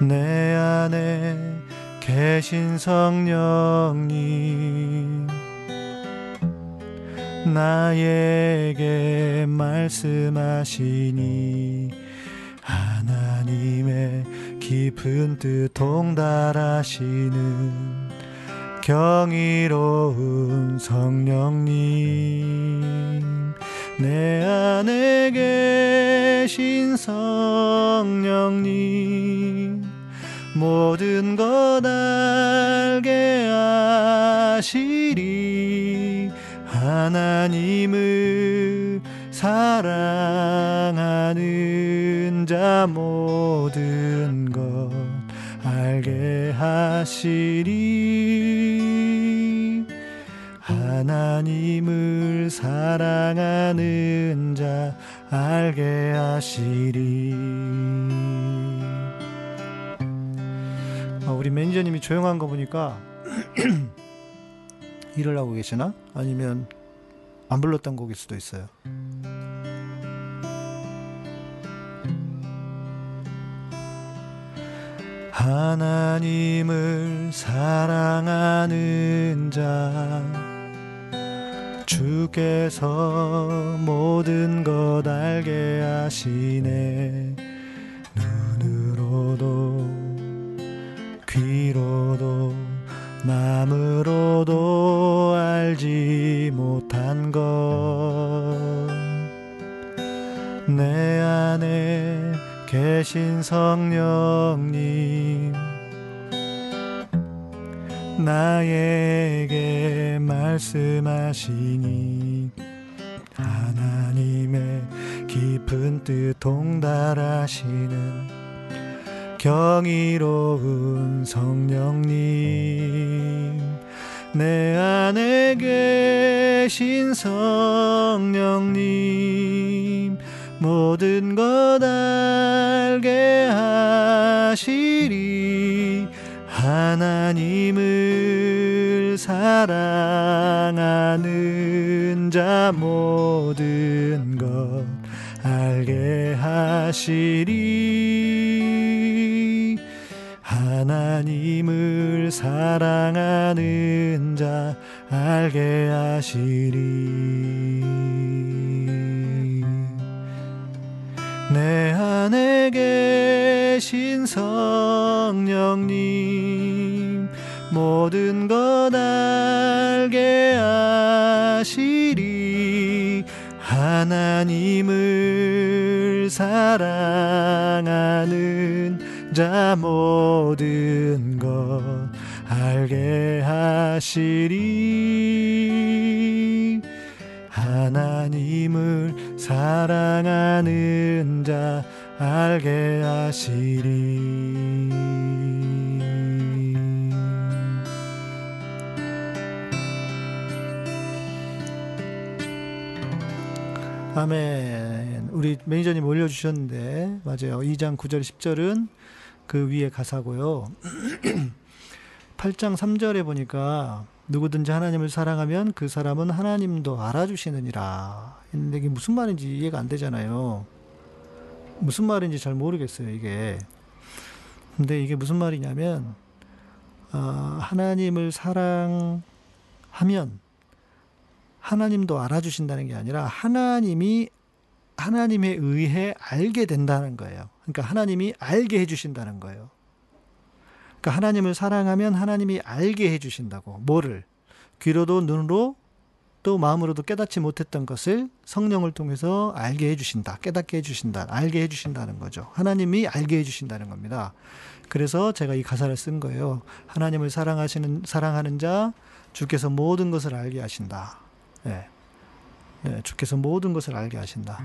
[SPEAKER 1] 내 안에 계신 성령님 나에게 말씀하시니 하나님의 깊은 뜻 동달하시는 경이로운 성령님 내 안에 계신 성령님 모든 것 알게 하시리. 하나님을 사랑하는 자 모든 것 알게 하시리 하나님을 사랑하는 자 알게 하시리 아, 우리 매니저님이 조용한 거 보니까 [clears throat] 일을 하고 계시나? 아니면 안 불렀던 곡일 수도 있어요. 하나님을 사랑하는 자 주께서 모든 것 알게 하시네. 눈으로도 귀로도 마음으로도 알지 못한 것. 내 안에 계신 성령님 나에게 말씀하시니 하나님의 깊은 뜻 동달하시는 경이로운 성령님 내 안에 계신 성령님 모든 것 알게 하시리 하나님을 사랑하는 자 모든 것 알게 하시리. 하나님을 사랑하는 자 알게 하시리 내 안에 계신 성령님 모든 것 알게 하시리. 하나님을 사랑하는 자 모든 것 알게 하시리. 하나님을 사랑하는 자 알게 하시리 아멘. 우리 매니저님 올려주셨는데 맞아요. 2장 9절 10절은 그 위에 가사고요. [clears throat] 8장 3절에 보니까 누구든지 하나님을 사랑하면 그 사람은 하나님도 알아주시느니라. 근데 이게 무슨 말인지 이해가 안 되잖아요. 무슨 말인지 잘 모르겠어요, 이게. 근데 이게 무슨 말이냐면, 어, 하나님을 사랑하면 하나님도 알아주신다는 게 아니라 하나님이 하나님에 의해 알게 된다는 거예요. 그러니까 하나님이 알게 해주신다는 거예요. 그러니까 하나님을 사랑하면 하나님이 알게 해주신다고. 뭐를? 귀로도 눈으로 또 마음으로도 깨닫지 못했던 것을 성령을 통해서 알게 해주신다. 깨닫게 해주신다. 알게 해주신다는 거죠. 하나님이 알게 해주신다는 겁니다. 그래서 제가 이 가사를 쓴 거예요. 하나님을 사랑하시는, 사랑하는 자, 주께서 모든 것을 알게 하신다. 예. 예, 주께서 모든 것을 알게 하신다.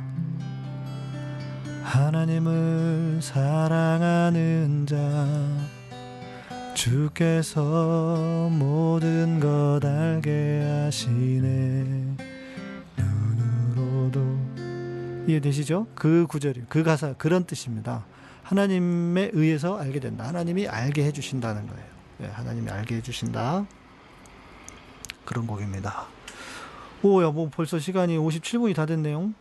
[SPEAKER 1] 하나님을 사랑하는 자, 주께서 모든 것 알게 하시네 눈으로도 이해되시죠? 그 구절이 그 가사 그런 뜻입니다. 하나님에 의해서 알게 된다. 하나님이 알게 해주신다는 거예요. 네, 하나님이 알게 해주신다. 그런 곡입니다. 오, 야, 뭐 벌써 시간이 57분이 다 됐네요.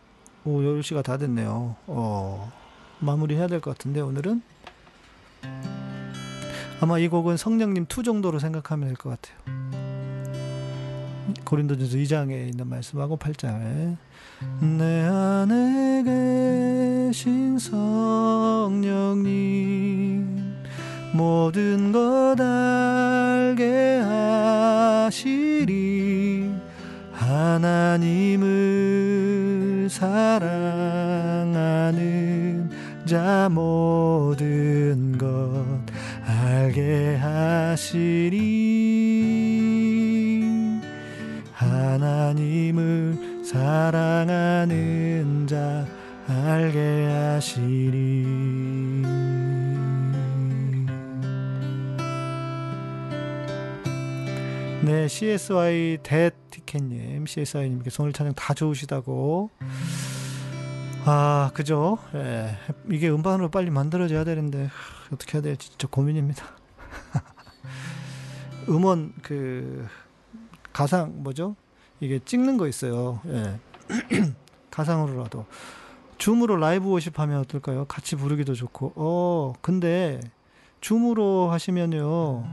[SPEAKER 1] 오, 10시가 다 됐네요. 어, 마무리 해야 될 것 같은데, 오늘은. 아마 이 곡은 성령님 two 정도로 생각하면 될 것 같아요. 고린도전서 2장에 있는 말씀하고 8장에 내 안에 계신 성령님 모든 것 알게 하시리 하나님을 사랑하는 자 모든 것 알게 하시리 하나님을 사랑하는 자 알게 하시리 네, CSY 대티켓님, CSY님께 오늘 찬양 다 좋으시다고. 아, 그죠? 예, 이게 음반으로 빨리 만들어져야 되는데, 어떻게 해야 될지 진짜 고민입니다. [laughs] 음원, 그, 가상, 뭐죠? 이게 찍는 거 있어요. 예. [clears throat] 가상으로라도. 줌으로 라이브 워십 하면 어떨까요? 같이 부르기도 좋고. 어, 근데, 줌으로 하시면요.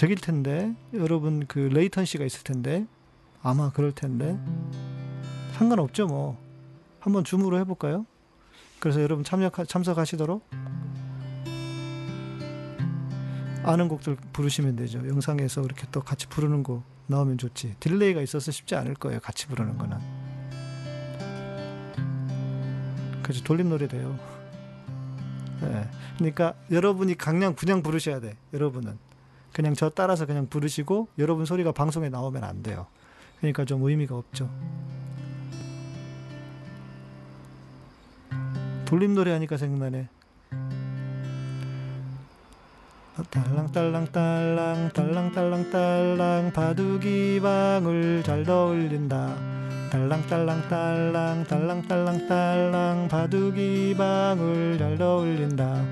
[SPEAKER 1] 되길 텐데 여러분 그 레이턴시가 있을 텐데 아마 그럴 텐데 상관없죠 뭐 한번 Zoom으로 해볼까요? 그래서 여러분 참여 참석하시도록 아는 곡들 부르시면 되죠. 영상에서 이렇게 또 같이 부르는 거 나오면 좋지. delay가 있어서 쉽지 않을 거예요. 같이 부르는 거는. 그래서 돌림 노래 돼요. 네. 그러니까 여러분이 강량 그냥 부르셔야 돼. 여러분은. 그냥 저 따라서 그냥 부르시고 여러분 소리가 방송에 나오면 안 돼요. 그러니까 좀 의미가 없죠. 돌림 노래 하니까 생각나네. 딸랑딸랑딸랑 딸랑딸랑딸랑 바둑이 방울 잘 어울린다. 딸랑딸랑딸랑 딸랑딸랑딸랑 바둑이 방울 잘 어울린다.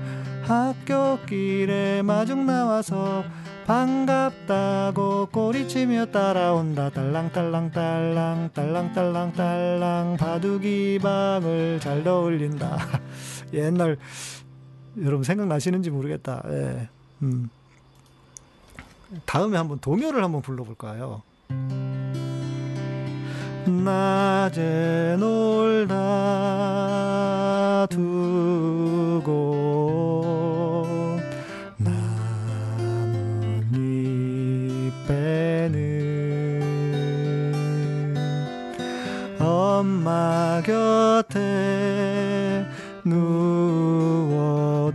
[SPEAKER 1] 학교 길에 마중 나와서 반갑다고 꼬리치며 따라온다. 딸랑딸랑딸랑 딸랑딸랑딸랑 바둑이 방을 잘 어울린다. [laughs] 옛날 여러분 생각나시는지 모르겠다. 예. 음. 다음에 한번 동요를 한번 불러볼까요 낮에 놀다 두고 엄마 곁에 누워도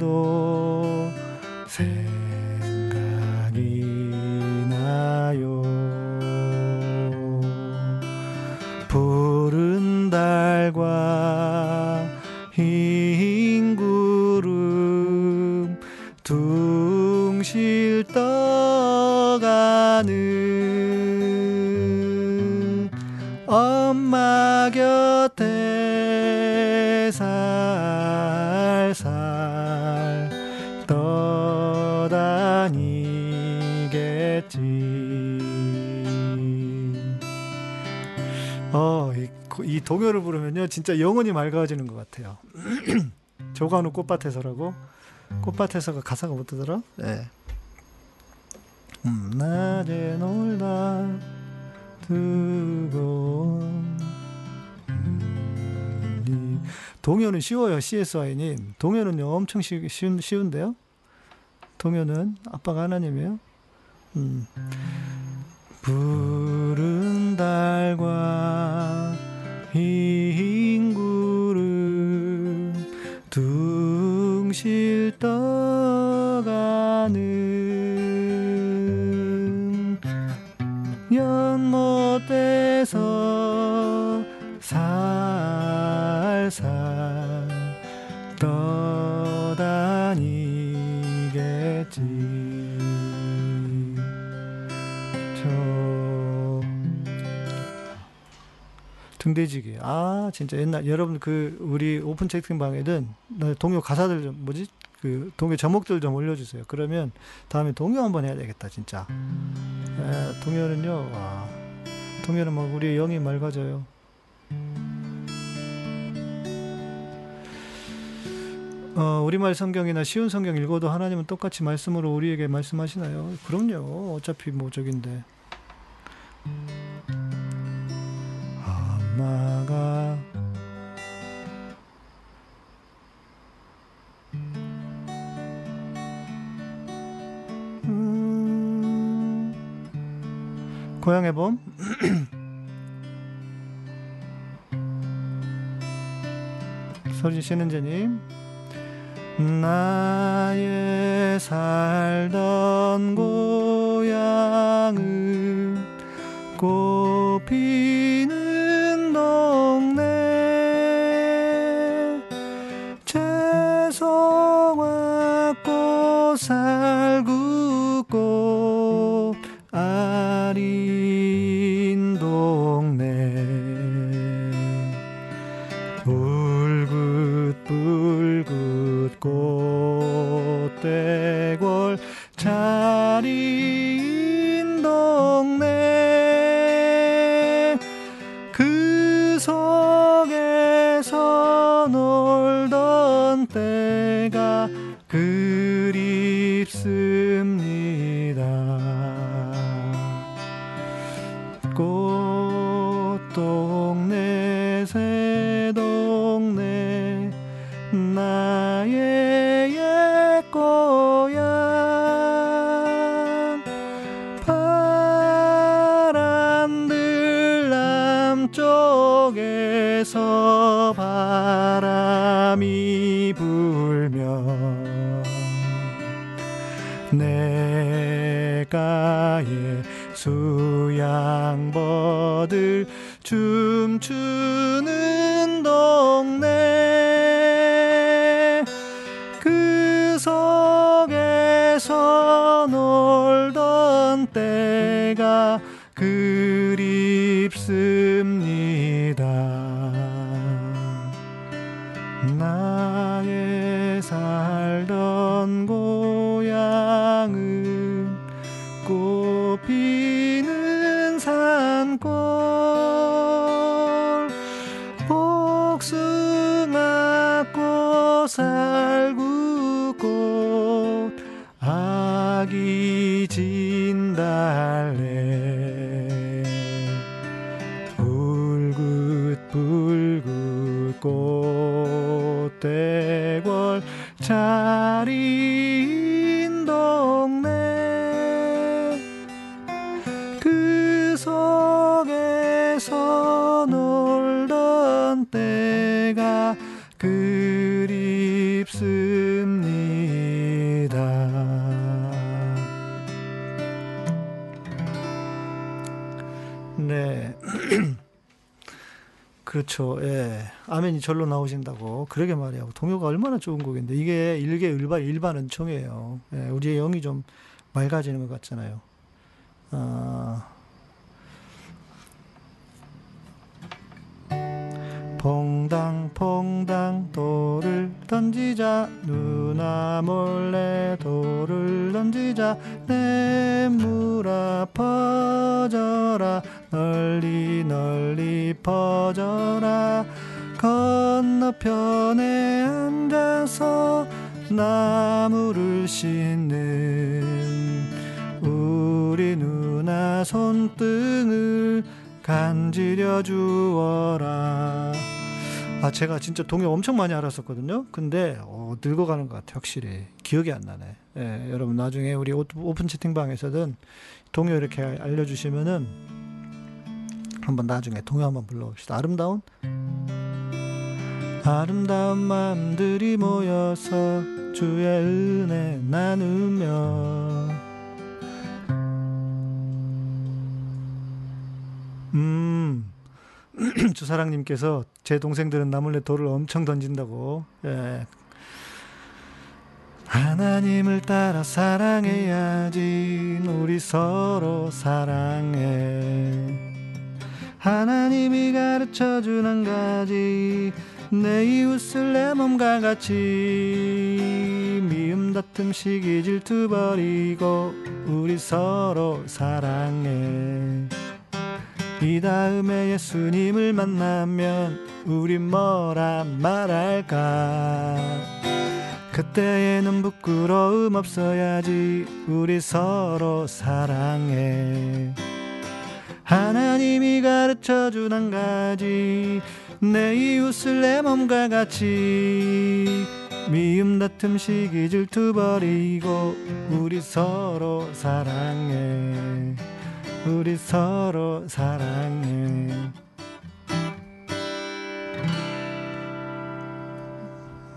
[SPEAKER 1] 엄마 곁에 살살 떠다니겠지. 어, 이, 이 동요를 부르면요, 진짜 영혼이 맑아지는 것 같아요. [clears throat] 조관우 꽃밭에서라고. 꽃밭에서가 가사가 어떠더라? 네. 음, 낮에 놀다 두고 음, 동요는 쉬워요 CSY님. 동요는요 엄청 쉬, 쉬운, 쉬운데요? 동요는 아빠가 하나님이에요? 음. 푸른 달과 흰 구름 둥실 떠가는 연못에서 살살 떠다니겠지 등대지기. 아, 진짜 옛날, 여러분, 그, 우리 오픈 채팅방에는 동요 가사들 좀, 뭐지? 그, 동요 제목들 좀 올려주세요. 그러면 다음에 동요 한번 해야 되겠다, 진짜. 에, 동요는요, 와. 동요는 막 우리 영이 맑아져요. 어, 우리말 성경이나 쉬운 성경 읽어도 하나님은 똑같이 말씀으로 우리에게 말씀하시나요? 그럼요. 어차피 뭐 저긴데. 엄마가 고향의 봄. [clears throat] 서진 신은재님. 나의 살던 고 꽃대골 차린 그렇죠. 예. 아멘이 절로 나오신다고. 그러게 말이에요. 동요가 얼마나 좋은 곡인데. 이게 일개 일반, 일반 은총이에요. 예. 우리의 영이 좀 맑아지는 것 같잖아요. 아, 퐁당 퐁당 돌을 던지자 누나 몰래 돌을 던지자 내물아 퍼져라 널리 널리 퍼져라 건너편에 앉아서 나무를 씻는 우리 누나 손등을 간지려 주어라. 아, 제가 진짜 동요 엄청 많이 알았었거든요. 근데, 어, 늙어가는 것 같아, 확실히. 기억이 안 나네. 예, 여러분, 나중에 우리 오- 오픈 채팅방에서든 동요 이렇게 알려주시면은 한번 나중에 동요 한번 불러봅시다. 아름다운? 아름다운 마음들이 모여서 주의 은혜 나누며 음, [clears throat] 주사랑님께서 제 동생들은 나몰래 돌을 엄청 던진다고. 예. 하나님을 따라 사랑해야지 우리 서로 사랑해 하나님이 가르쳐준 한 가지 내 이웃을 내 몸과 같이 미움 다툼 시기 질투 버리고 우리 서로 사랑해. 이 다음에 예수님을 만나면 우리 뭐라 말할까? 그때에는 부끄러움 없어야지 우리 서로 사랑해 하나님이 가르쳐 준 한 가지 내 이웃을 내 몸과 같이 미움 다툼 시기 질투 버리고 우리 서로 사랑해 우리 서로 사랑해.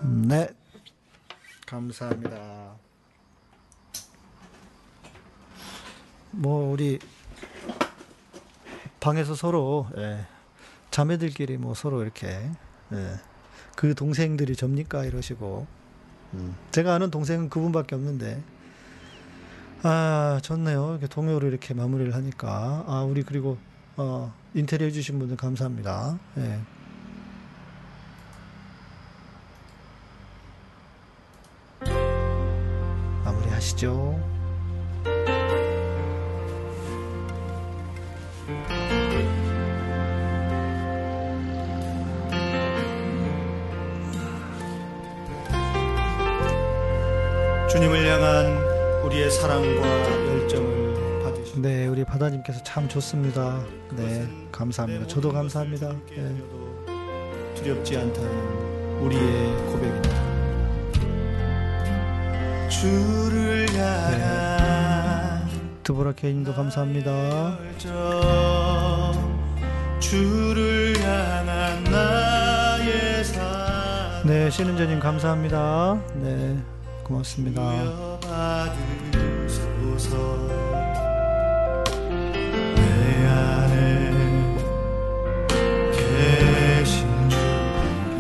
[SPEAKER 1] 네. 감사합니다. 뭐 우리 방에서 서로 예, 자매들끼리 뭐 서로 이렇게 예, 그 동생들이 접니까 이러시고 음, 제가 아는 동생은 그분밖에 없는데 아 좋네요 이렇게 동요를 이렇게 마무리를 하니까 아 우리 그리고 어, 인테리어 해주신 분들 감사합니다 예. 마무리 하시죠.
[SPEAKER 2] 주님을 향한 우리의 사랑과 열정을 받으시고
[SPEAKER 1] 네, 우리 바다님께서 참 좋습니다. 네, 감사합니다. 저도 감사합니다. 네.
[SPEAKER 2] 두렵지 않다는 우리의 고백입니다. 주를 향한
[SPEAKER 1] 드보라 케이님도 감사합니다.
[SPEAKER 2] 주를 향한 나의 사랑
[SPEAKER 1] 네, 신은재님 감사합니다. 네, 고맙습니다.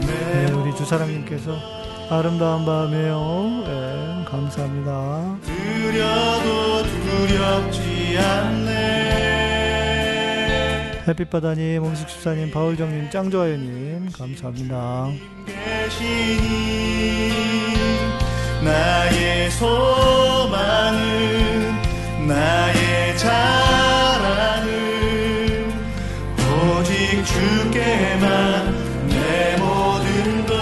[SPEAKER 1] 네, 우리 주사랑님께서 아름다운 밤이에요. 네, 감사합니다.
[SPEAKER 2] 두려도 두렵지 않네
[SPEAKER 1] 햇빛바다님, 몽식십사님, 바울정님, 짱좋아요님 감사합니다.
[SPEAKER 2] 계시니 나의 소망은 나의 자랑은 오직 주께만 내 모든 것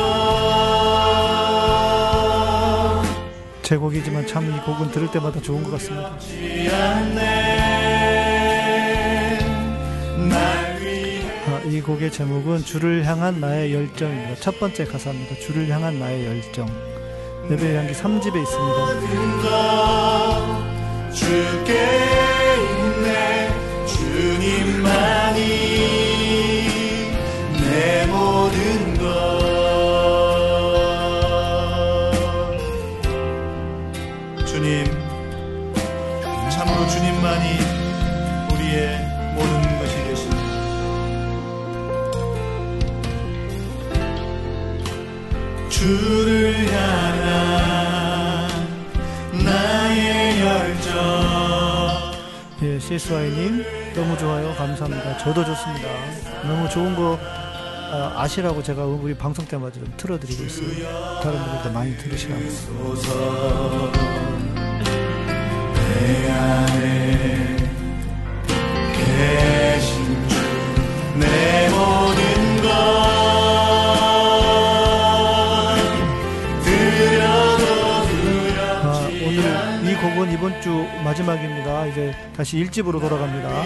[SPEAKER 1] 제 곡이지만 참 이 곡은 들을 때마다 좋은 것 같습니다. 아, 이 곡의 제목은 주를 향한 나의 열정입니다. 첫 번째 가사입니다. 주를 향한 나의 열정. 예배 향기 3집에 있습니다.
[SPEAKER 2] 주께 있네 주님만이 내 모든
[SPEAKER 1] 예, CSY님 너무 좋아요. 감사합니다. 저도 좋습니다. 너무 좋은 거 아, 아시라고 제가 우리 방송 때마다 좀 틀어드리고 있어요. 다른 분들도 많이 들으시라고.
[SPEAKER 2] 내 안에 계신 주내
[SPEAKER 1] 이번 주 마지막입니다. 이제 다시 1집으로 돌아갑니다.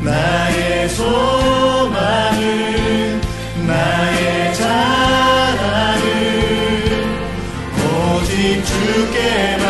[SPEAKER 2] 나의 소망은 나의 자랑은 오직 주께만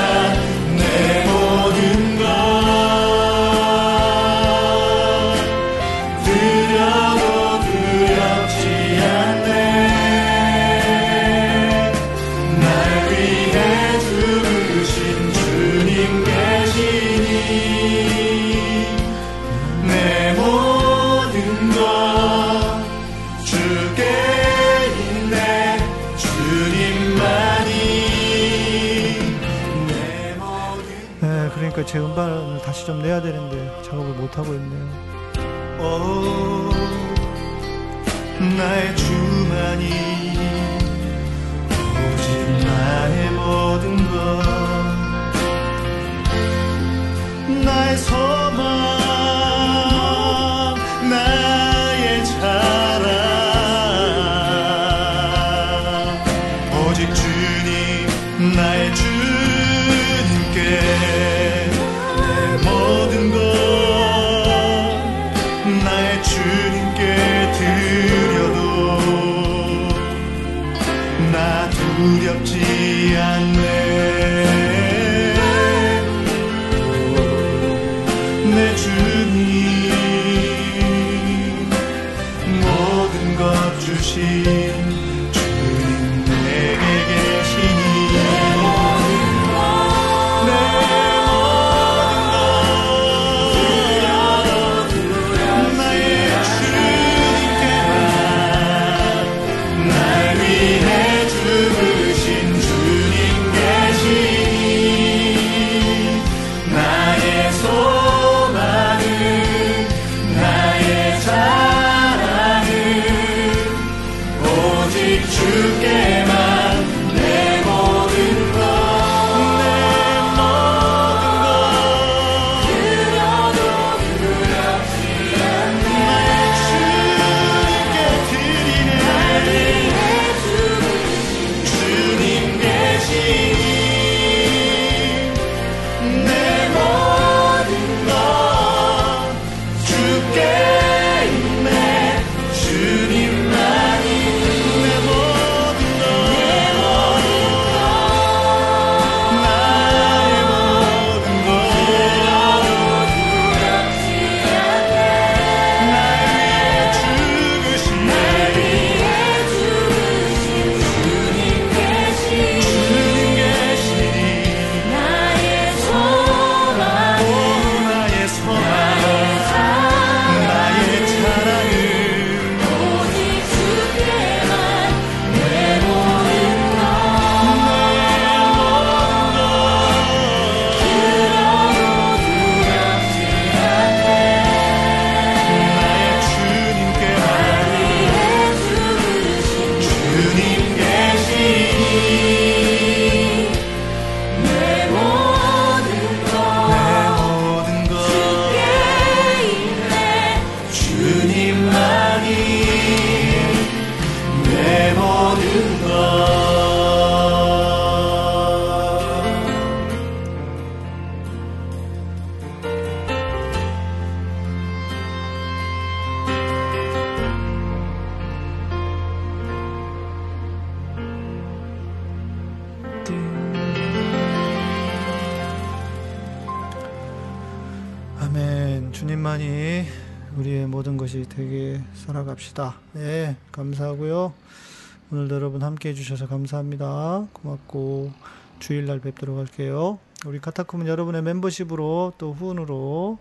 [SPEAKER 1] 해주셔서 감사합니다. 고맙고 주일날 뵙도록 할게요. 우리 카타콤은 여러분의 멤버십으로 또 후원으로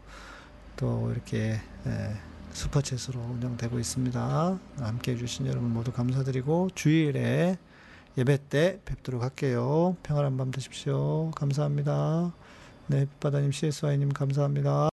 [SPEAKER 1] 또 이렇게 예, 슈퍼챗으로 운영되고 있습니다. 함께 해주신 여러분 모두 감사드리고 주일에 예배 때 뵙도록 할게요. 평안한 밤 되십시오. 감사합니다. 네, 바다님 CSY님 감사합니다.